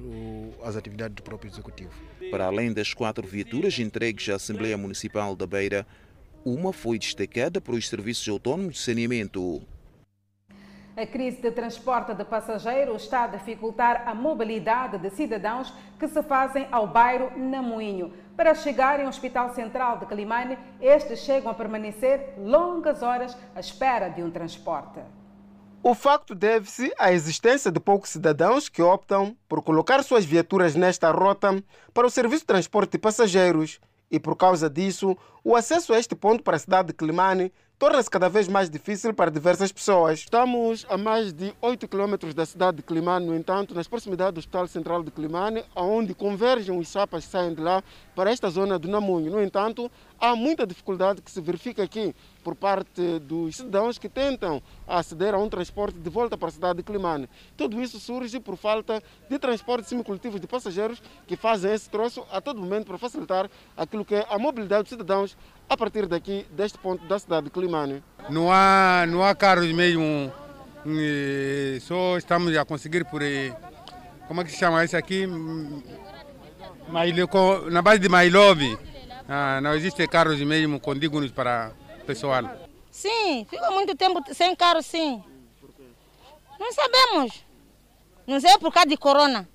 S43: as atividades do próprio Executivo.
S7: Para além das quatro viaturas entregues à Assembleia Municipal da Beira, uma foi destacada para os serviços autónomos de saneamento.
S2: A crise de transporte de passageiros está a dificultar a mobilidade de cidadãos que se fazem ao bairro Namoinho. Para chegarem ao Hospital Central de Calimane, estes chegam a permanecer longas horas à espera de um transporte.
S44: O facto deve-se à existência de poucos cidadãos que optam por colocar suas viaturas nesta rota para o serviço de transporte de passageiros. E, por causa disso, o acesso a este ponto para a cidade de Climane torna-se cada vez mais difícil para diversas pessoas.
S25: Estamos a mais de 8 km da cidade de Climane, no entanto, nas proximidades do Hospital Central de Climane, onde convergem os chapas que saem de lá para esta zona do Namunho. No entanto, há muita dificuldade que se verifica aqui por parte dos cidadãos que tentam aceder a um transporte de volta para a cidade de Climane. Tudo isso surge por falta de transportes semicoletivos de passageiros que fazem esse troço a todo momento para facilitar aquilo que é a mobilidade dos cidadãos a partir daqui, deste ponto da cidade de Climane.
S45: Não há, não há carros mesmo, só estamos a conseguir por. Como é que se chama isso aqui? Na base de Mailove. Ah, não existe carros mesmo condignos para o pessoal.
S46: Sim, fica muito tempo sem carro, sim. Não sabemos. Não sei por causa de corona.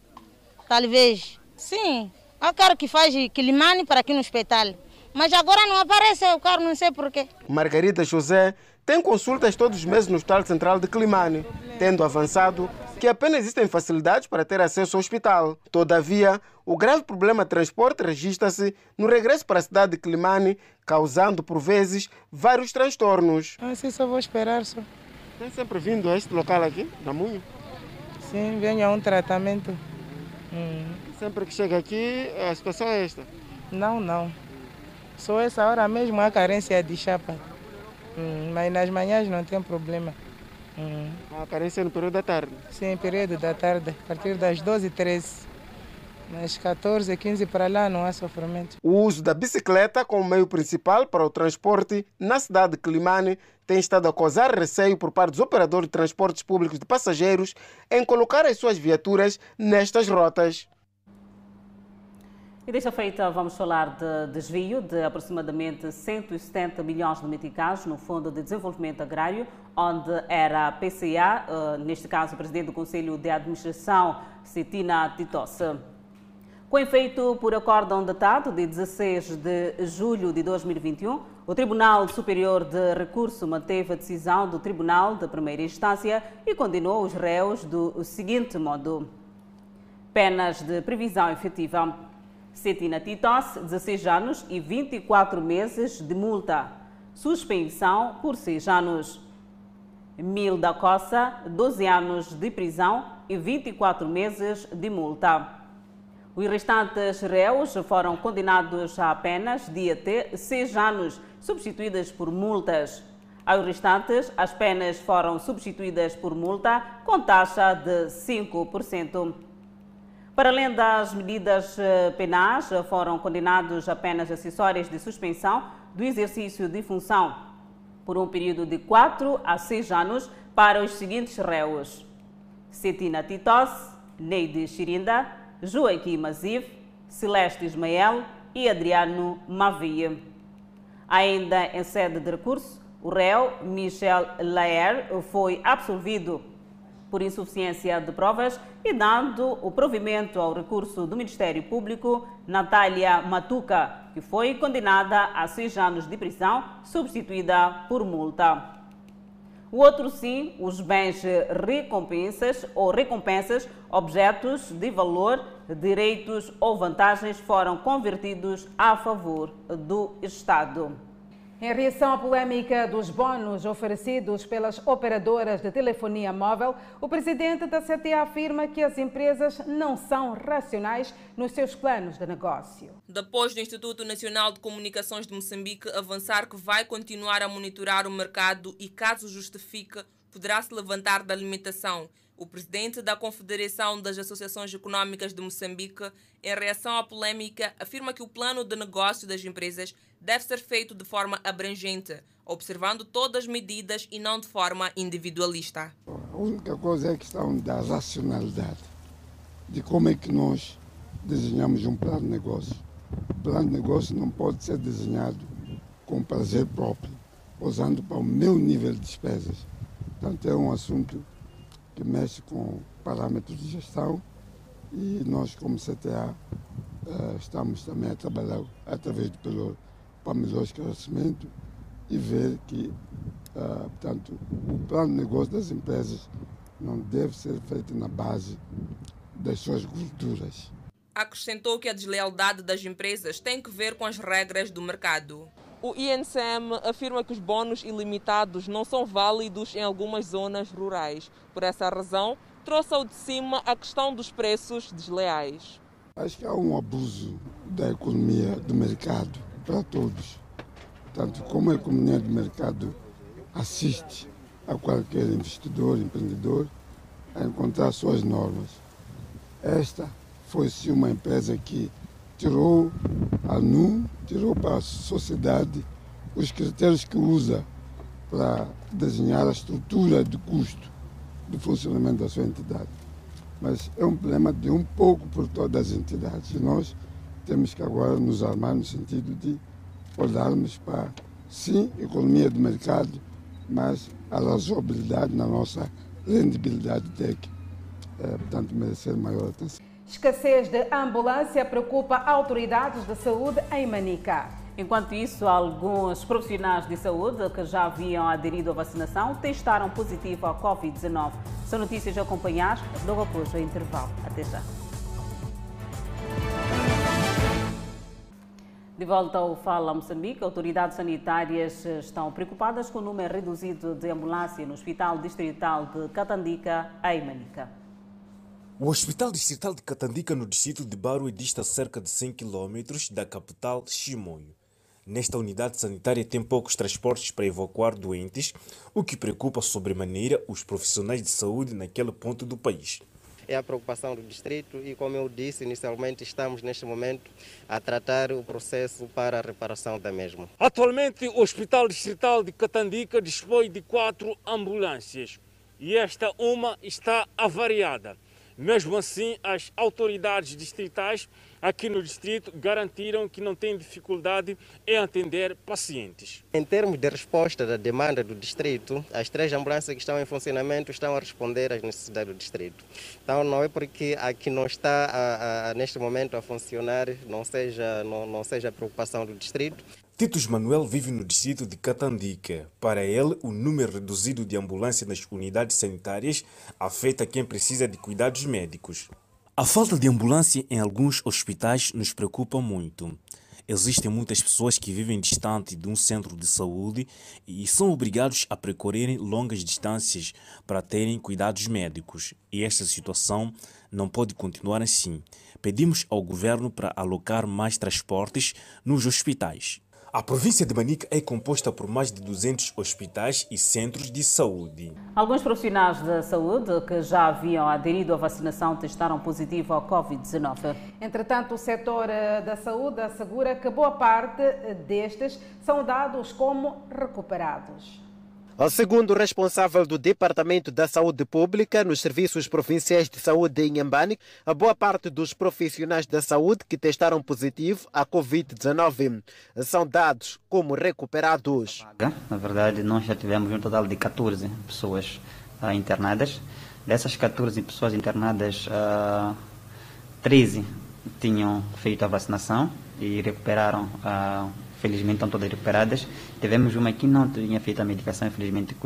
S47: talvez. Sim, há carro que faz Quilimane para aqui no hospital. Mas agora não aparece o carro, não sei porquê.
S25: Margarida José tem consultas todos os meses no Hospital Central de Climane, tendo avançado que apenas existem facilidades para ter acesso ao hospital. Todavia, o grave problema de transporte registra-se no regresso para a cidade de Climane, causando, por vezes, vários transtornos.
S48: Assim só vou esperar só.
S25: Tem sempre vindo a este local aqui, na Munho?
S48: Sim, venho a um tratamento. Hum.
S25: Sempre que chega aqui, a situação é esta?
S48: Não, não. Só essa hora mesmo a carência de chapa. Hum, mas nas manhãs não tem problema.
S25: Hum. A carência é no período da tarde?
S48: Sim, período da tarde, a partir das 12 e 13 Mas 14, 15 para lá não há sofrimento.
S25: O uso da bicicleta como meio principal para o transporte na cidade de Climane tem estado a causar receio por parte dos operadores de transportes públicos de passageiros em colocar as suas viaturas nestas rotas.
S1: E desta feita vamos falar de desvio de aproximadamente 170 milhões de meticais no Fundo de Desenvolvimento Agrário, onde era a PCA, eh, neste caso o Presidente do Conselho de Administração, Cetina Titosse. Com efeito por acórdão datado de 16 de julho de 2021, o Tribunal Superior de Recurso manteve a decisão do Tribunal de Primeira Instância e condenou os réus do seguinte modo. Penas de previsão efetiva. Cetina Titos, 16 anos e 24 meses de multa. Suspensão por 6 anos. Mil da Coça, 12 anos de prisão e 24 meses de multa. Os restantes réus foram condenados a apenas de até 6 anos, substituídas por multas. Aos restantes, as penas foram substituídas por multa com taxa de 5%. Para além das medidas eh, penais, eh, foram condenados apenas acessórias de suspensão do exercício de função por um período de 4 a 6 anos para os seguintes réus: Cetina Titos, Neide Chirinda, Joaquim Mazif, Celeste Ismael e Adriano Mavia. Ainda em sede de recurso, o réu Michel Laer foi absolvido por insuficiência de provas e dando o provimento ao recurso do Ministério Público, Natália Matuca, que foi condenada a seis anos de prisão, substituída por multa. O outro sim, os bens recompensas ou recompensas, objetos de valor, direitos ou vantagens foram convertidos a favor do Estado.
S2: Em reação à polêmica dos bónus oferecidos pelas operadoras de telefonia móvel, o presidente da CTA afirma que as empresas não são racionais nos seus planos de negócio.
S10: Depois do Instituto Nacional de Comunicações de Moçambique avançar que vai continuar a monitorar o mercado e, caso justifique, poderá se levantar da limitação. O presidente da Confederação das Associações Econômicas de Moçambique, em reação à polêmica, afirma que o plano de negócio das empresas deve ser feito de forma abrangente, observando todas as medidas e não de forma individualista.
S39: A única coisa é a questão da racionalidade, de como é que nós desenhamos um plano de negócio. O plano de negócio não pode ser desenhado com prazer próprio, usando para o meu nível de despesas. Portanto, é um assunto que mexe com parâmetros de gestão e nós, como CTA, eh, estamos também a trabalhar através do pelo para melhor esclarecimento e ver que, uh, portanto, o plano de negócio das empresas não deve ser feito na base das suas culturas.
S10: Acrescentou que a deslealdade das empresas tem que ver com as regras do mercado. O INCM afirma que os bônus ilimitados não são válidos em algumas zonas rurais. Por essa razão, trouxe ao de cima a questão dos preços desleais.
S39: Acho que há um abuso da economia do mercado para todos. Tanto como a economia de mercado assiste a qualquer investidor, empreendedor, a encontrar suas normas. Esta foi sim uma empresa que tirou a NU, tirou para a sociedade os critérios que usa para desenhar a estrutura de custo do funcionamento da sua entidade. Mas é um problema de um pouco por todas as entidades. E nós temos que agora nos armar no sentido de olharmos para, sim, economia de mercado, mas a razoabilidade na nossa rendibilidade que, é, portanto, merecer maior atenção.
S2: Escassez de ambulância preocupa autoridades de saúde em Manica.
S1: Enquanto isso, alguns profissionais de saúde que já haviam aderido à vacinação testaram positivo à Covid-19. São notícias a acompanhar logo após o intervalo. Até já. De volta ao Fala Moçambique, autoridades sanitárias estão preocupadas com o número reduzido de ambulância no Hospital Distrital de Catandica, em Manica.
S14: O Hospital Distrital de Catandica, no distrito de Barua, dista cerca de 100 km da capital Chimoio. Nesta unidade sanitária tem poucos transportes para evacuar doentes, o que preocupa sobremaneira os profissionais de saúde naquele ponto do país.
S46: É a preocupação do distrito e, como eu disse inicialmente, estamos neste momento a tratar o processo para a reparação da mesma.
S49: Atualmente, o Hospital Distrital de Catandica dispõe de quatro ambulâncias e esta uma está avariada. Mesmo assim, as autoridades distritais aqui no distrito garantiram que não têm dificuldade em atender pacientes.
S46: Em termos de resposta da demanda do distrito, as três ambulâncias que estão em funcionamento estão a responder às necessidades do distrito. Então não é porque a que não está a, a, neste momento a funcionar não seja, não, não seja a preocupação do distrito.
S14: Titus Manuel vive no distrito de Catandica. Para ele, o número reduzido de ambulâncias nas unidades sanitárias afeta quem precisa de cuidados médicos. A falta de ambulância em alguns hospitais nos preocupa muito. Existem muitas pessoas que vivem distante de um centro de saúde e são obrigados a percorrerem longas distâncias para terem cuidados médicos. E esta situação não pode continuar assim. Pedimos ao governo para alocar mais transportes nos hospitais. A província de Manica é composta por mais de 200 hospitais e centros de saúde.
S1: Alguns profissionais da saúde que já haviam aderido à vacinação testaram positivo ao Covid-19.
S2: Entretanto, o setor eh, da saúde assegura que boa parte eh, destes são dados como recuperados.
S50: Segundo o responsável do Departamento da Saúde Pública nos Serviços Provinciais de Saúde em Inhambane, a boa parte dos profissionais da saúde que testaram positivo à Covid-19 são dados como recuperados.
S51: Na verdade, nós já tivemos um total de 14 pessoas uh, internadas. Dessas 14 pessoas internadas, uh, 13 tinham feito a vacinação e recuperaram uh, felizmente estão todas recuperadas. Tivemos uma que não tinha feito a medicação, infelizmente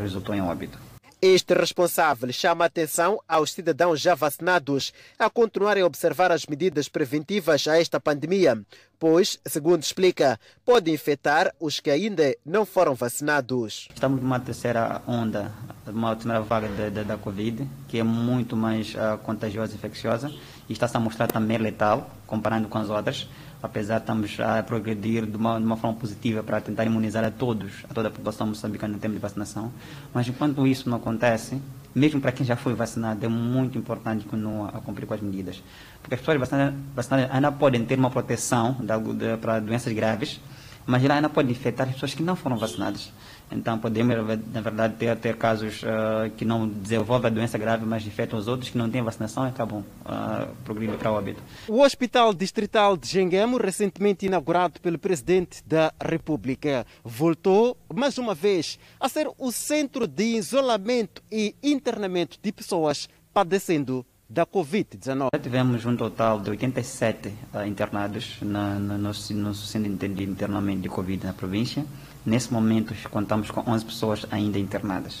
S51: resultou em óbito.
S50: Este responsável chama a atenção aos cidadãos já vacinados a continuarem a observar as medidas preventivas a esta pandemia, pois, segundo explica, pode infectar os que ainda não foram vacinados.
S51: Estamos numa terceira onda, uma terceira vaga da, da Covid, que é muito mais uh, contagiosa e infecciosa, e está-se a mostrar também letal, comparando com as outras apesar de estamos a progredir de uma, de uma forma positiva para tentar imunizar a todos, a toda a população moçambicana em termos de vacinação, mas enquanto isso não acontece, mesmo para quem já foi vacinado, é muito importante continuar a cumprir com as medidas. Porque as pessoas vacinadas, vacinadas ainda podem ter uma proteção de, de, para doenças graves, mas ainda pode infectar as pessoas que não foram vacinadas. Então, podemos, na verdade, ter, ter casos uh, que não desenvolvem a doença grave, mas infectam os outros que não têm vacinação e acabam uh, progredindo para o óbito.
S50: O Hospital Distrital de Jenguemo, recentemente inaugurado pelo Presidente da República, voltou, mais uma vez, a ser o centro de isolamento e internamento de pessoas padecendo da Covid-19.
S51: Já tivemos um total de 87 uh, internados na, no, no, no centro de internamento de Covid na província. Nesse momento, contamos com 11 pessoas ainda internadas.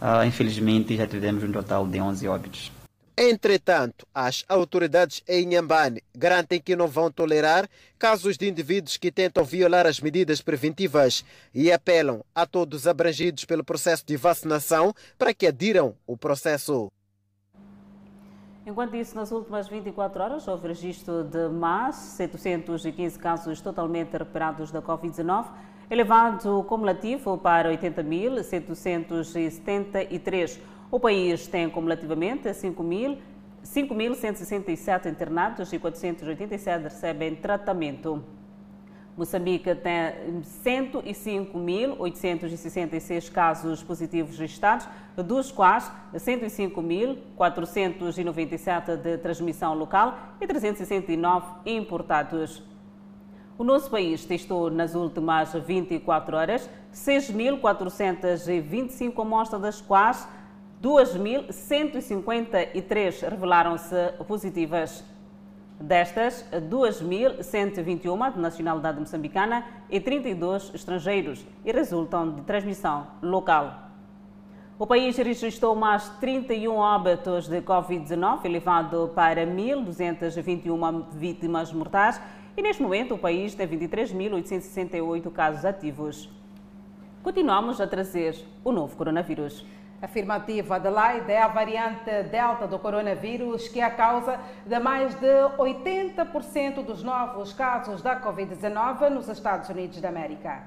S51: Uh, infelizmente, já tivemos um total de 11 óbitos.
S50: Entretanto, as autoridades em Nhambane garantem que não vão tolerar casos de indivíduos que tentam violar as medidas preventivas e apelam a todos abrangidos pelo processo de vacinação para que adiram o processo.
S1: Enquanto isso, nas últimas 24 horas houve registro de mais 715 casos totalmente recuperados da Covid-19 elevado cumulativo para 80.773. O país tem cumulativamente 5.167 internados e 487 recebem tratamento. Moçambique tem 105.866 casos positivos registrados, dos quais 105.497 de transmissão local e 369 importados. O nosso país testou nas últimas 24 horas 6.425 amostras, das quais 2.153 revelaram-se positivas. Destas, 2.121 de nacionalidade moçambicana e 32 estrangeiros e resultam de transmissão local. O país registrou mais 31 óbitos de Covid-19, elevado para 1.221 vítimas mortais, e neste momento o país tem 23.868 casos ativos. Continuamos a trazer o novo coronavírus.
S2: Afirmativa Adelaide é a variante Delta do coronavírus que é a causa de mais de 80% dos novos casos da Covid-19 nos Estados Unidos da América.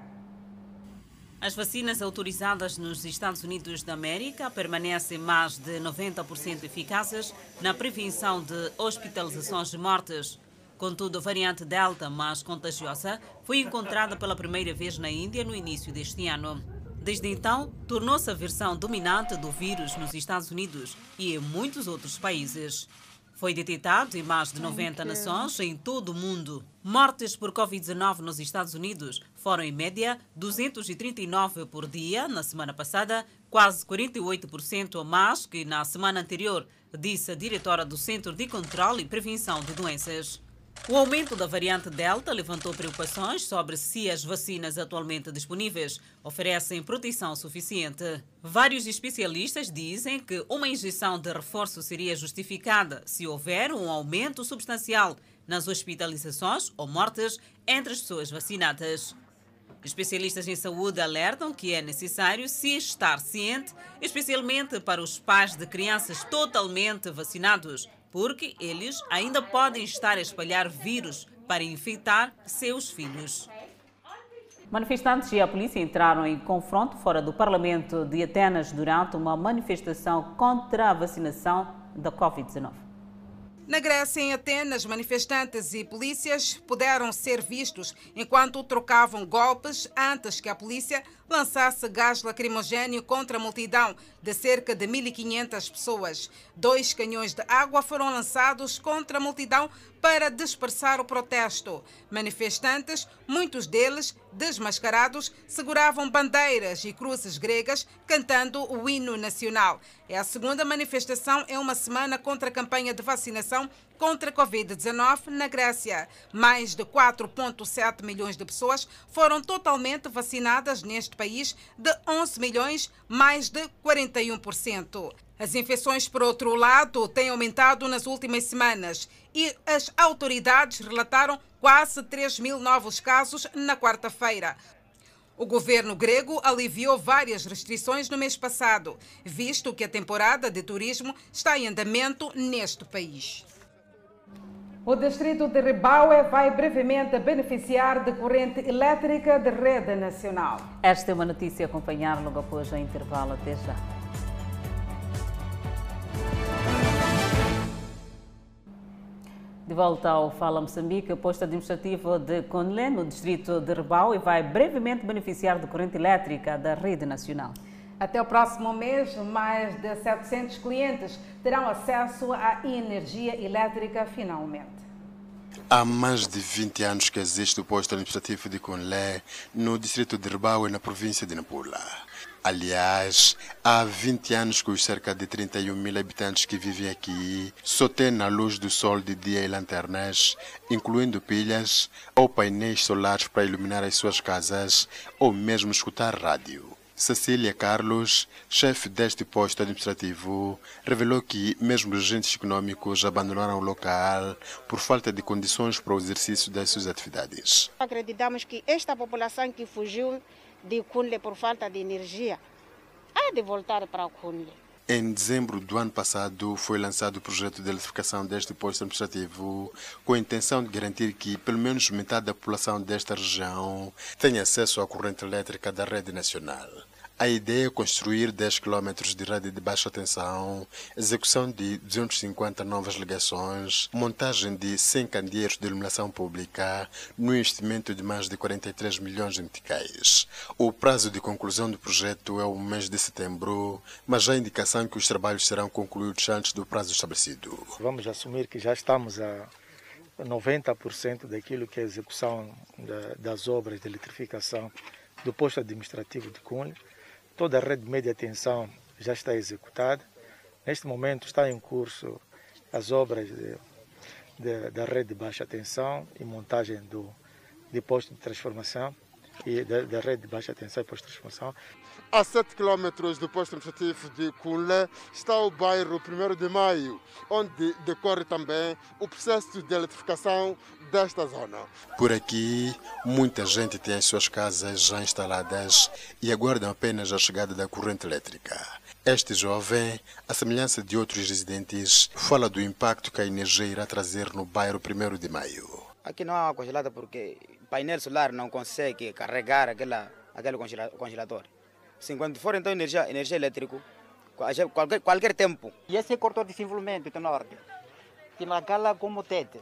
S1: As vacinas autorizadas nos Estados Unidos da América permanecem mais de 90% eficazes na prevenção de hospitalizações e mortes. Contudo, a variante Delta, mais contagiosa, foi encontrada pela primeira vez na Índia no início deste ano. Desde então, tornou-se a versão dominante do vírus nos Estados Unidos e em muitos outros países. Foi detectado em mais de 90 nações em todo o mundo. Mortes por Covid-19 nos Estados Unidos foram, em média, 239 por dia na semana passada, quase 48% a mais que na semana anterior, disse a diretora do Centro de Controle e Prevenção de Doenças. O aumento da variante Delta levantou preocupações sobre se as vacinas atualmente disponíveis oferecem proteção suficiente. Vários especialistas dizem que uma injeção de reforço seria justificada se houver um aumento substancial nas hospitalizações ou mortes entre as pessoas vacinadas. Especialistas em saúde alertam que é necessário se estar ciente, especialmente para os pais de crianças totalmente vacinados, porque eles ainda podem estar a espalhar vírus para infectar seus filhos. Manifestantes e a polícia entraram em confronto fora do Parlamento de Atenas durante uma manifestação contra a vacinação da Covid-19.
S2: Na Grécia, em Atenas, manifestantes e polícias puderam ser vistos enquanto trocavam golpes antes que a polícia lançasse gás lacrimogêneo contra a multidão de cerca de 1.500 pessoas. Dois canhões de água foram lançados contra a multidão para dispersar o protesto. Manifestantes, muitos deles desmascarados, seguravam bandeiras e cruzes gregas cantando o hino nacional. É a segunda manifestação em uma semana contra a campanha de vacinação contra a Covid-19 na Grécia. Mais de 4,7 milhões de pessoas foram totalmente vacinadas neste país, de 11 milhões, mais de 41%. As infecções, por outro lado, têm aumentado nas últimas semanas e as autoridades relataram quase 3 mil novos casos na quarta-feira. O governo grego aliviou várias restrições no mês passado, visto que a temporada de turismo está em andamento neste país. O distrito de Ribaue vai brevemente beneficiar de corrente elétrica de rede nacional.
S1: Esta é uma notícia a acompanhar logo após o intervalo. Até já. De volta ao Fala Moçambique, o posto administrativo de Conlé, no distrito de Ribaue, vai brevemente beneficiar de corrente elétrica da rede nacional.
S2: Até o próximo mês, mais de 700 clientes terão acesso à energia elétrica finalmente.
S28: Há mais de 20 anos que existe o posto administrativo de Conlé, no distrito de Ribaue, na província de Nampula. Aliás, há 20 anos que os cerca de 31 mil habitantes que vivem aqui só têm a luz do sol de dia e lanternas, incluindo pilhas ou painéis solares para iluminar as suas casas ou mesmo escutar rádio. Cecília Carlos, chefe deste posto administrativo, revelou que mesmo os agentes econômicos abandonaram o local por falta de condições para o exercício das suas atividades.
S52: Acreditamos que esta população que fugiu de Cunle por falta de energia há de voltar para Cunle.
S28: Em dezembro do ano passado, foi lançado o projeto de eletrificação deste posto administrativo, com a intenção de garantir que pelo menos metade da população desta região tenha acesso à corrente elétrica da rede nacional. A ideia é construir 10 km de rede de baixa tensão, execução de 250 novas ligações, montagem de 100 candeeiros de iluminação pública, no investimento de mais de 43 milhões de meticais. O prazo de conclusão do projeto é o mês de setembro, mas há indicação que os trabalhos serão concluídos antes do prazo estabelecido.
S53: Vamos assumir que já estamos a 90% daquilo que é a execução das obras de eletrificação do posto administrativo de Cunha toda a rede de média tensão já está executada. Neste momento está em curso as obras de, de, da rede de baixa tensão e montagem do, de posto de transformação e da, da rede de baixa tensão e posto de transformação.
S28: A 7 km do posto administrativo de Cunle está o bairro 1 de Maio, onde decorre também o processo de eletrificação desta zona. Por aqui, muita gente tem as suas casas já instaladas e aguardam apenas a chegada da corrente elétrica. Este jovem, à semelhança de outros residentes, fala do impacto que a energia irá trazer no bairro 1 de Maio.
S54: Aqui não há água congelada porque painel solar não consegue carregar aquela, aquele congelador. Sim, quando for então energia, energia elétrica, qualquer, qualquer tempo.
S55: E esse é cortou desenvolvimento do norte. Que na gala como tete.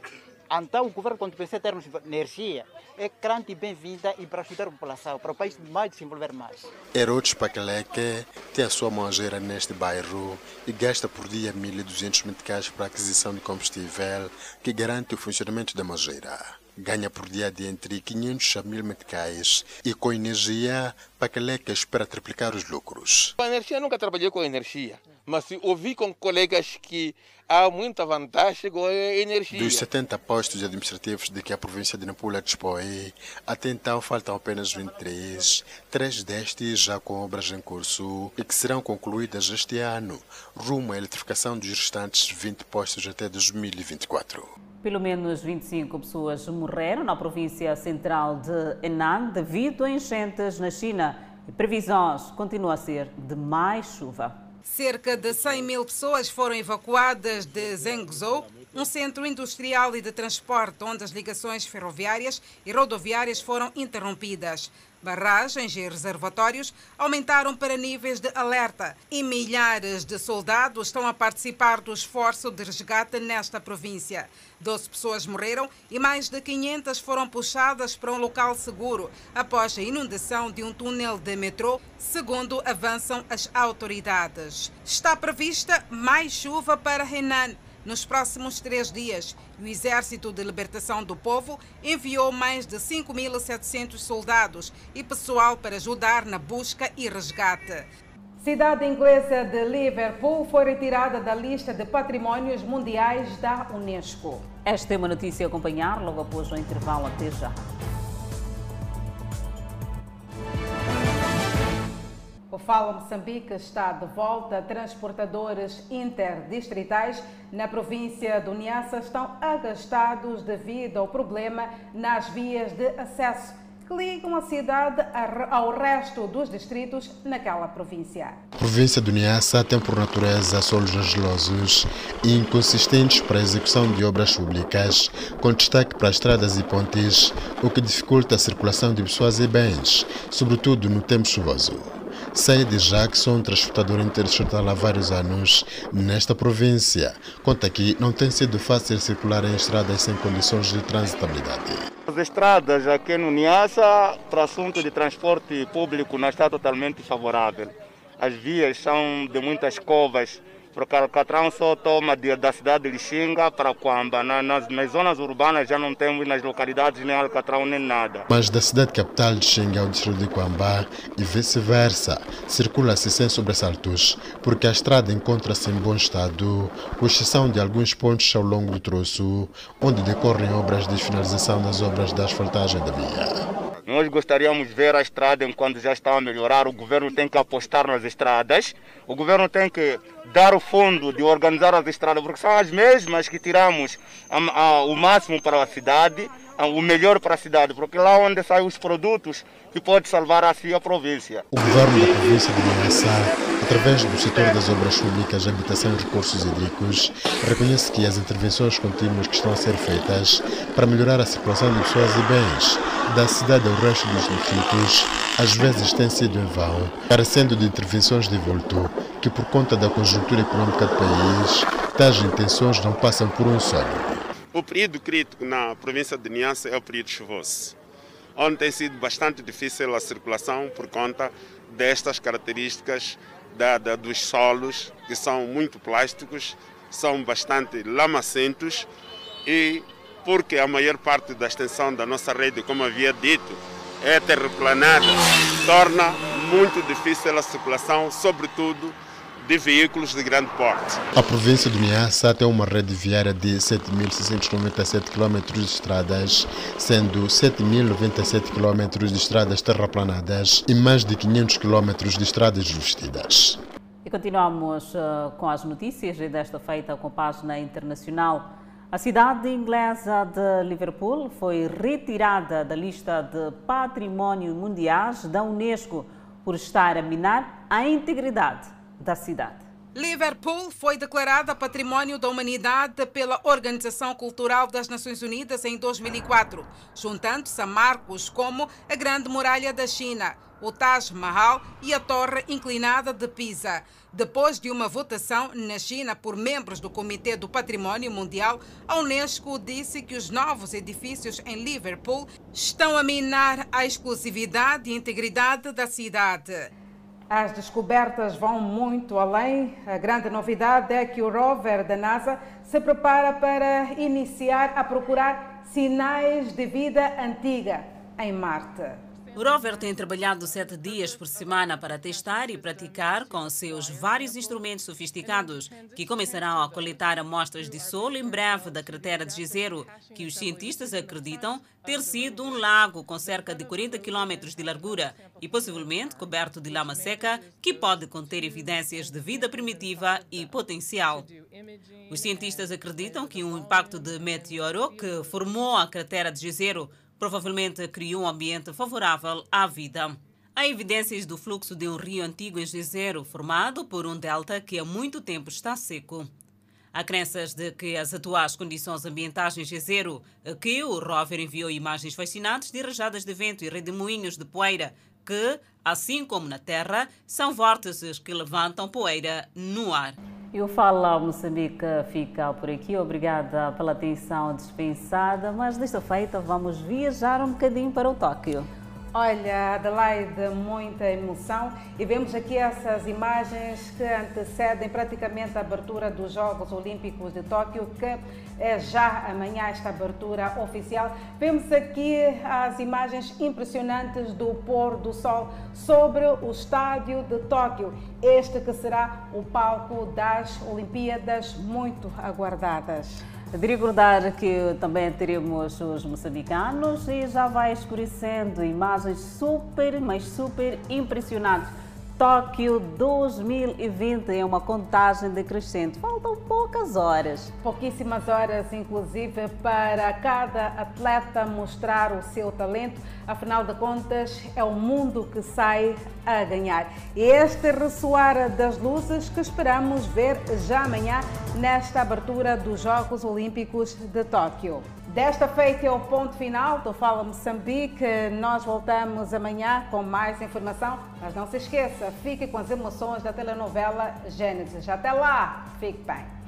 S55: Então, o governo, quando precisa termos energia, é grande bem-vinda e para ajudar a população, para o país mais desenvolver mais.
S28: Herodes Paqueleque tem a sua manjeira neste bairro e gasta por dia 1.200 meticais para aquisição de combustível que garante o funcionamento da manjeira. Ganha por dia de entre 500 a 1.000 meticais e com energia, Paqueleque espera triplicar os lucros.
S56: Com a energia, nunca trabalhei com energia, mas ouvi com colegas que há muita vantagem com a energia.
S28: Dos 70 postos administrativos de que a província de Nampula dispõe, até então faltam apenas 23, três destes já com obras em curso e que serão concluídas este ano, rumo à eletrificação dos restantes 20 postos até 2024.
S1: Pelo menos 25 pessoas morreram na província central de Henan devido a enchentes na China. E previsões continuam a ser de mais chuva.
S2: Cerca de 100 mil pessoas foram evacuadas de Zhengzhou, um centro industrial e de transporte onde as ligações ferroviárias e rodoviárias foram interrompidas. Barragens e reservatórios aumentaram para níveis de alerta e milhares de soldados estão a participar do esforço de resgate nesta província. Doze pessoas morreram e mais de 500 foram puxadas para um local seguro após a inundação de um túnel de metrô, segundo avançam as autoridades. Está prevista mais chuva para Henan nos próximos três dias, o Exército de Libertação do Povo enviou mais de 5.700 soldados e pessoal para ajudar na busca e resgate. Cidade inglesa de Liverpool foi retirada da lista de patrimónios mundiais da Unesco.
S1: Esta é uma notícia a acompanhar logo após o intervalo. Até já.
S2: O Fala Moçambique está de volta. Transportadores interdistritais na província do Niassa estão agastados devido ao problema nas vias de acesso que ligam a cidade ao resto dos distritos naquela província.
S28: A província do Niassa tem por natureza solos argilosos e inconsistentes para a execução de obras públicas, com destaque para estradas e pontes, o que dificulta a circulação de pessoas e bens, sobretudo no tempo chuvoso. Said Jackson, transportador interestatal há vários anos nesta província, conta que não tem sido fácil circular em estradas sem condições de transitabilidade.
S57: As estradas aqui no Niassa, para assunto de transporte público, não está totalmente favorável. As vias são de muitas covas, Alcatrão só toma de, da cidade de Lixinga para Quamba. Na, nas, nas, zonas urbanas já não temos nas localidades nem Alcatrão nem nada.
S28: Mas da cidade capital de Xinga ao distrito de Quamba e vice-versa, circula-se sem sobressaltos, porque a estrada encontra-se em bom estado, com exceção de alguns pontos ao longo do troço, onde decorrem obras de finalização das obras de asfaltagem da via.
S57: Nós gostaríamos de ver a estrada enquanto já está a melhorar. O governo tem que apostar nas estradas. O governo tem que dar o fundo de organizar as estradas, porque são as mesmas que tiramos a, a, o máximo para a cidade, o melhor para a cidade, porque lá onde saem os produtos que pode salvar assim a província.
S28: O governo da província de Manassa, através do setor das obras públicas, habitação e recursos hídricos, reconhece que as intervenções contínuas que estão a ser feitas para melhorar a circulação de pessoas e bens da cidade ao resto dos distritos, às vezes têm sido em vão, carecendo de intervenções de vulto, que por conta da conjuntura econômica do país, tais intenções não passam por um sonho.
S58: O período crítico na província de Niassa é o período chuvoso, onde tem sido bastante difícil a circulação por conta destas características da, da, dos solos, que são muito plásticos, são bastante lamacentos e porque a maior parte da extensão da nossa rede, como havia dito, é terraplanada, torna muito difícil a circulação, sobretudo de veículos de grande porte.
S28: A província do Niassa tem uma rede viária de 7.697 km de estradas, sendo 7.097 km de estradas terraplanadas e mais de 500 km de estradas revestidas.
S1: E continuamos uh, com as notícias desta feita com a página internacional. A cidade inglesa de Liverpool foi retirada da lista de património mundiais da Unesco por estar a minar a integridade da cidade.
S2: Liverpool foi declarada Património da Humanidade pela Organização Cultural das Nações Unidas em 2004, juntando-se a marcos como a Grande Muralha da China, o Taj Mahal e a Torre Inclinada de Pisa. Depois de uma votação na China por membros do Comitê do Património Mundial, a Unesco disse que os novos edifícios em Liverpool estão a minar a exclusividade e integridade da cidade. As descobertas vão muito além. A grande novidade é que o rover da NASA se prepara para iniciar a procurar sinais de vida antiga em Marte.
S1: O rover tem trabalhado sete dias por semana para testar e praticar com seus vários instrumentos sofisticados, que começarão a coletar amostras de solo em breve da cratera de Jezero, que os cientistas acreditam ter sido um lago com cerca de 40 quilômetros de largura e possivelmente coberto de lama seca, que pode conter evidências de vida primitiva e potencial. Os cientistas acreditam que um impacto de meteoro que formou a cratera de Jezero provavelmente criou um ambiente favorável à vida. Há evidências do fluxo de um rio antigo em Jezero, formado por um delta que há muito tempo está seco. Há crenças de que as atuais condições ambientais em Jezero, que o rover enviou imagens fascinantes de rajadas de vento e redemoinhos de poeira, que, assim como na Terra, são vórtices que levantam poeira no ar.
S59: E o Fala Moçambique fica por aqui. Obrigada pela atenção dispensada, mas desta feita vamos viajar um bocadinho para o Tóquio.
S2: Olha, Adelaide, muita emoção e vemos aqui essas imagens que antecedem praticamente a abertura dos Jogos Olímpicos de Tóquio, que é já amanhã esta abertura oficial. Vemos aqui as imagens impressionantes do pôr do sol sobre o estádio de Tóquio, este que será o palco das Olimpíadas muito aguardadas.
S59: De recordar que também teremos os moçambicanos e já vai escurecendo imagens super, mas super impressionantes. Tóquio 2020 é uma contagem decrescente. Faltam poucas horas.
S2: Pouquíssimas horas, inclusive, para cada atleta mostrar o seu talento. Afinal de contas, é o mundo que sai a ganhar. Este ressoar das luzes que esperamos ver já amanhã nesta abertura dos Jogos Olímpicos de Tóquio. Desta feita é o ponto final do Fala Moçambique. Nós voltamos amanhã com mais informação, mas não se esqueça, fique com as emoções da telenovela Gênesis. Até lá, fique bem.